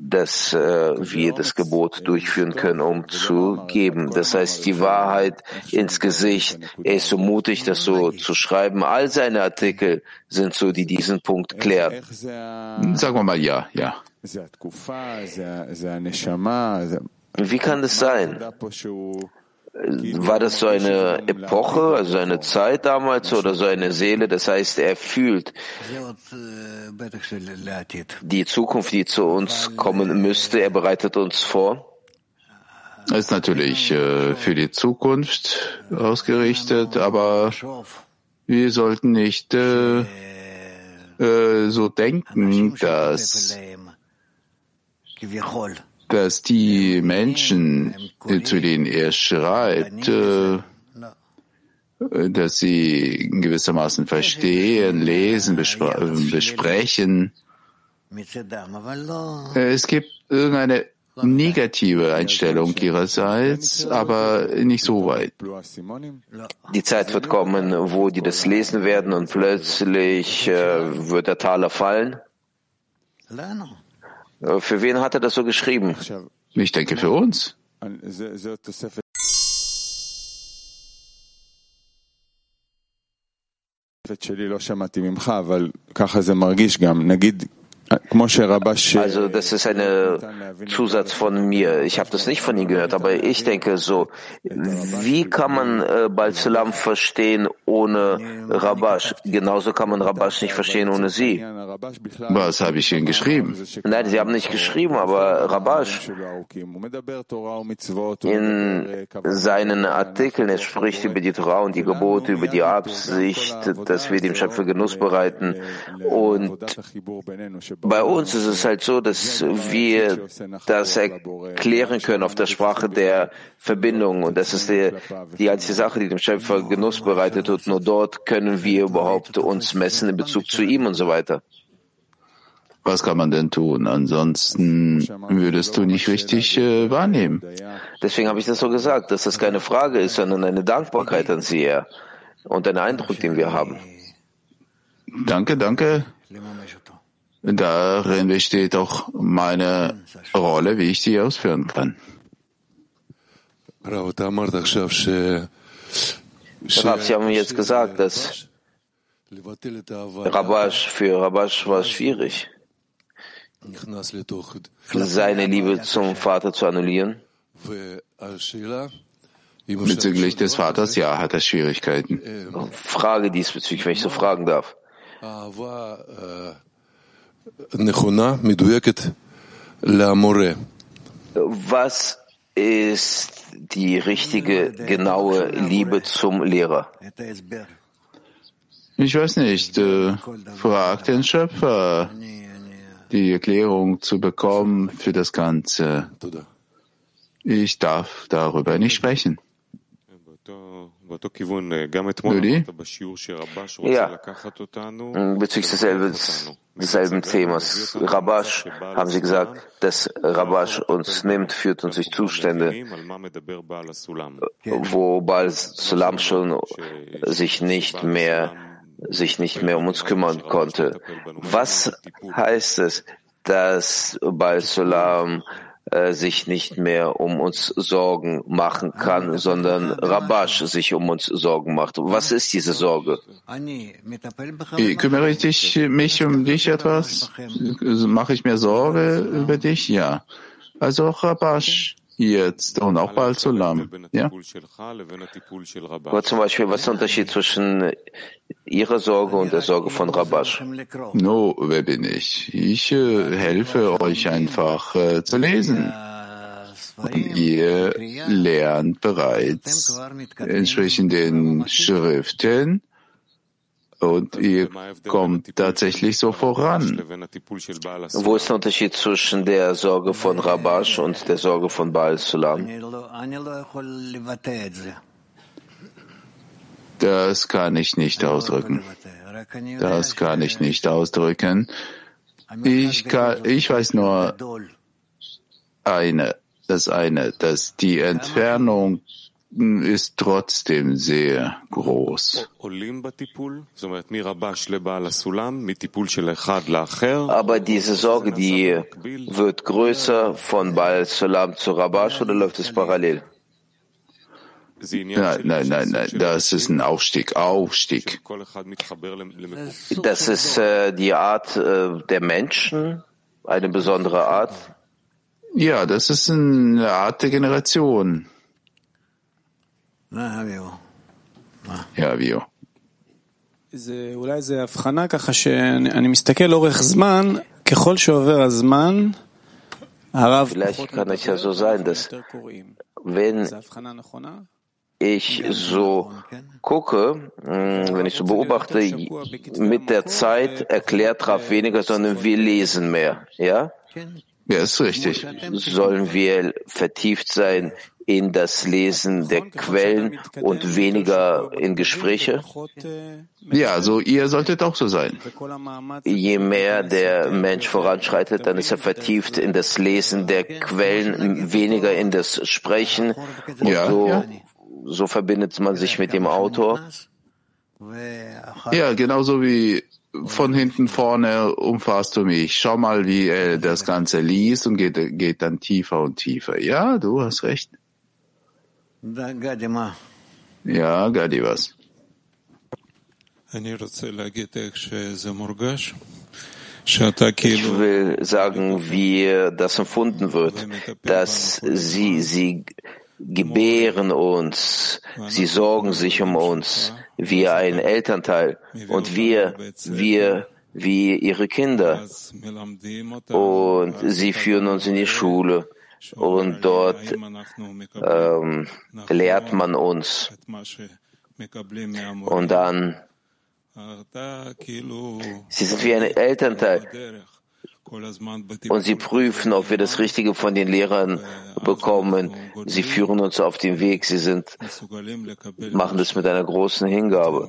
[SPEAKER 6] dass äh, wir das Gebot durchführen können, um zu geben. Das heißt, die Wahrheit ins Gesicht. Er ist so mutig, das so zu schreiben. All seine Artikel sind so, die diesen Punkt klären.
[SPEAKER 5] Sagen wir mal ja, ja.
[SPEAKER 6] Wie kann das sein? War das so eine Epoche, also eine Zeit damals oder so eine Seele? Das heißt, er fühlt die Zukunft, die zu uns kommen müsste. Er bereitet uns vor.
[SPEAKER 5] Er ist natürlich äh, für die Zukunft ausgerichtet, aber wir sollten nicht äh, äh, so denken, dass dass die Menschen, zu denen er schreibt, äh, dass sie gewissermaßen verstehen, lesen, besprechen. Es gibt irgendeine negative Einstellung ihrerseits, aber nicht so weit.
[SPEAKER 6] Die Zeit wird kommen, wo die das lesen werden und plötzlich äh, wird der Taler fallen. Äh, für wen hat er das so geschrieben?
[SPEAKER 5] Ich denke für uns.
[SPEAKER 6] Also das ist ein Zusatz von mir. Ich habe das nicht von Ihnen gehört, aber ich denke so, wie kann man äh, Balzulam verstehen ohne Rabash? Genauso kann man Rabash nicht verstehen ohne sie.
[SPEAKER 5] Was habe ich Ihnen geschrieben?
[SPEAKER 6] Nein, Sie haben nicht geschrieben, aber Rabash in seinen Artikeln, er spricht über die Torah und die Gebote, über die Absicht, dass wir dem Schöpfer Genuss bereiten und bei uns ist es halt so, dass wir das erklären können auf der Sprache der Verbindung. Und das ist die, die einzige Sache, die dem Schöpfer Genuss bereitet. Und nur dort können wir überhaupt uns messen in Bezug zu ihm und so weiter.
[SPEAKER 5] Was kann man denn tun? Ansonsten würdest du nicht richtig äh, wahrnehmen.
[SPEAKER 6] Deswegen habe ich das so gesagt, dass das keine Frage ist, sondern eine Dankbarkeit an sie her und ein Eindruck, den wir haben.
[SPEAKER 5] Danke, danke. Darin besteht auch meine Rolle, wie ich sie ausführen kann.
[SPEAKER 6] Rav, Sie haben jetzt gesagt, dass Rabash, für Rabash war es schwierig, seine Liebe zum Vater zu annullieren.
[SPEAKER 5] Bezüglich des Vaters, ja, hat er Schwierigkeiten.
[SPEAKER 6] Frage diesbezüglich, wenn ich so fragen darf. Was ist die richtige, genaue Liebe zum Lehrer?
[SPEAKER 5] Ich weiß nicht. Äh, frag den Schöpfer, die Erklärung zu bekommen für das Ganze. Ich darf darüber nicht sprechen.
[SPEAKER 6] Ludi? Ja, bezüglich desselben, desselben Themas. Rabash, haben Sie gesagt, dass Rabash uns nimmt, führt uns durch Zustände, wo Baal Sulam schon sich nicht mehr sich nicht mehr um uns kümmern konnte. Was heißt es, dass Baal Sulam äh, sich nicht mehr um uns Sorgen machen kann, sondern Rabash sich um uns Sorgen macht. Was ist diese Sorge?
[SPEAKER 5] Kümmere ich mich um dich etwas? Mache ich mir Sorge über dich? Ja. Also auch Rabash jetzt und auch bald Sulam. Ja?
[SPEAKER 6] Aber zum Beispiel, was ist der Unterschied zwischen Ihrer Sorge und der Sorge von Rabash?
[SPEAKER 5] No, wer bin ich? Ich äh, helfe euch einfach äh, zu lesen. Und ihr lernt bereits entsprechend den Schriften und ihr kommt tatsächlich so voran.
[SPEAKER 6] Wo ist der Unterschied zwischen der Sorge von Rabash und der Sorge von Baal Sulam?
[SPEAKER 5] Das kann ich nicht ausdrücken. Das kann ich nicht ausdrücken. Ich, kann, ich weiß nur eine, das eine, dass die Entfernung ist trotzdem sehr groß.
[SPEAKER 6] Aber diese Sorge, die wird größer von Baal Salam zu Rabash oder läuft es parallel?
[SPEAKER 5] Nein, nein, nein, nein, das ist ein Aufstieg, Aufstieg.
[SPEAKER 6] Das ist äh, die Art äh, der Menschen, eine besondere Art.
[SPEAKER 5] Ja, das ist eine Art der Generation. Ja, Vio.
[SPEAKER 3] אולי זה הבחנה ככה שאני מסתכל לאורך זמן, ככל שעובר הזמן, הרב
[SPEAKER 6] Vielleicht kann es ja so sein, dass wenn ich so gucke, wenn ich so beobachte, mit der Zeit erklärt Rav weniger, sondern wir lesen mehr, ja?
[SPEAKER 5] Ja, ist richtig.
[SPEAKER 6] Sollen wir vertieft sein in das Lesen der Quellen und weniger in Gespräche?
[SPEAKER 5] Ja, also ihr solltet auch so sein.
[SPEAKER 6] Je mehr der Mensch voranschreitet, dann ist er vertieft in das Lesen der Quellen, weniger in das Sprechen. Und
[SPEAKER 5] Ja.
[SPEAKER 6] so, so verbindet man sich mit dem Autor.
[SPEAKER 5] Ja, genauso wie von hinten vorne umfasst du mich. Schau mal, wie er das Ganze liest und geht, geht dann tiefer und tiefer. Ja, du hast recht. Ja, Gadi, was?
[SPEAKER 6] Ich will sagen, wie das empfunden wird, dass sie, sie gebären uns, sie sorgen sich um uns, wie ein Elternteil und wir, wir wie ihre Kinder. Und sie führen uns in die Schule und dort ähm, lehrt man uns. Und dann, sie sind wie ein Elternteil. Und sie prüfen, ob wir das Richtige von den Lehrern bekommen. Sie führen uns auf den Weg. Sie sind, machen das mit einer großen Hingabe.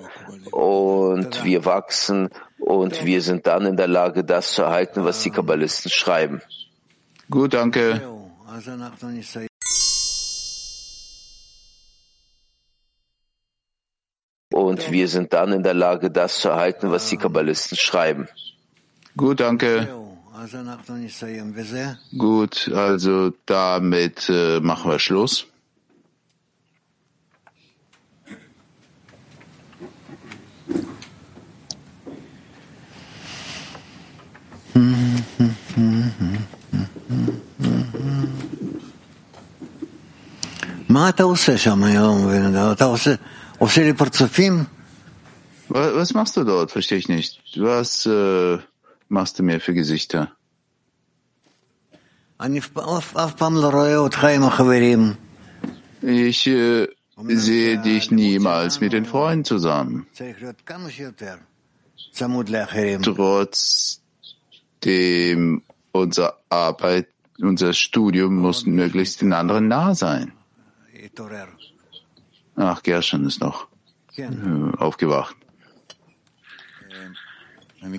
[SPEAKER 6] Und wir wachsen und wir sind dann in der Lage, das zu erhalten, was die Kabbalisten schreiben.
[SPEAKER 5] Gut, danke.
[SPEAKER 6] Und wir sind dann in der Lage, das zu erhalten, was die Kabbalisten schreiben.
[SPEAKER 5] Gut, danke. Gut, also damit äh, machen wir Schluss. Was machst du dort? Verstehe ich nicht. Was äh, machst du mir für Gesichter? Ich äh, sehe dich niemals mit den Freunden zusammen. Trotzdem unser Arbeit, unser Studium muss möglichst den anderen nah sein. Ach, Gershon ist noch äh, aufgewacht.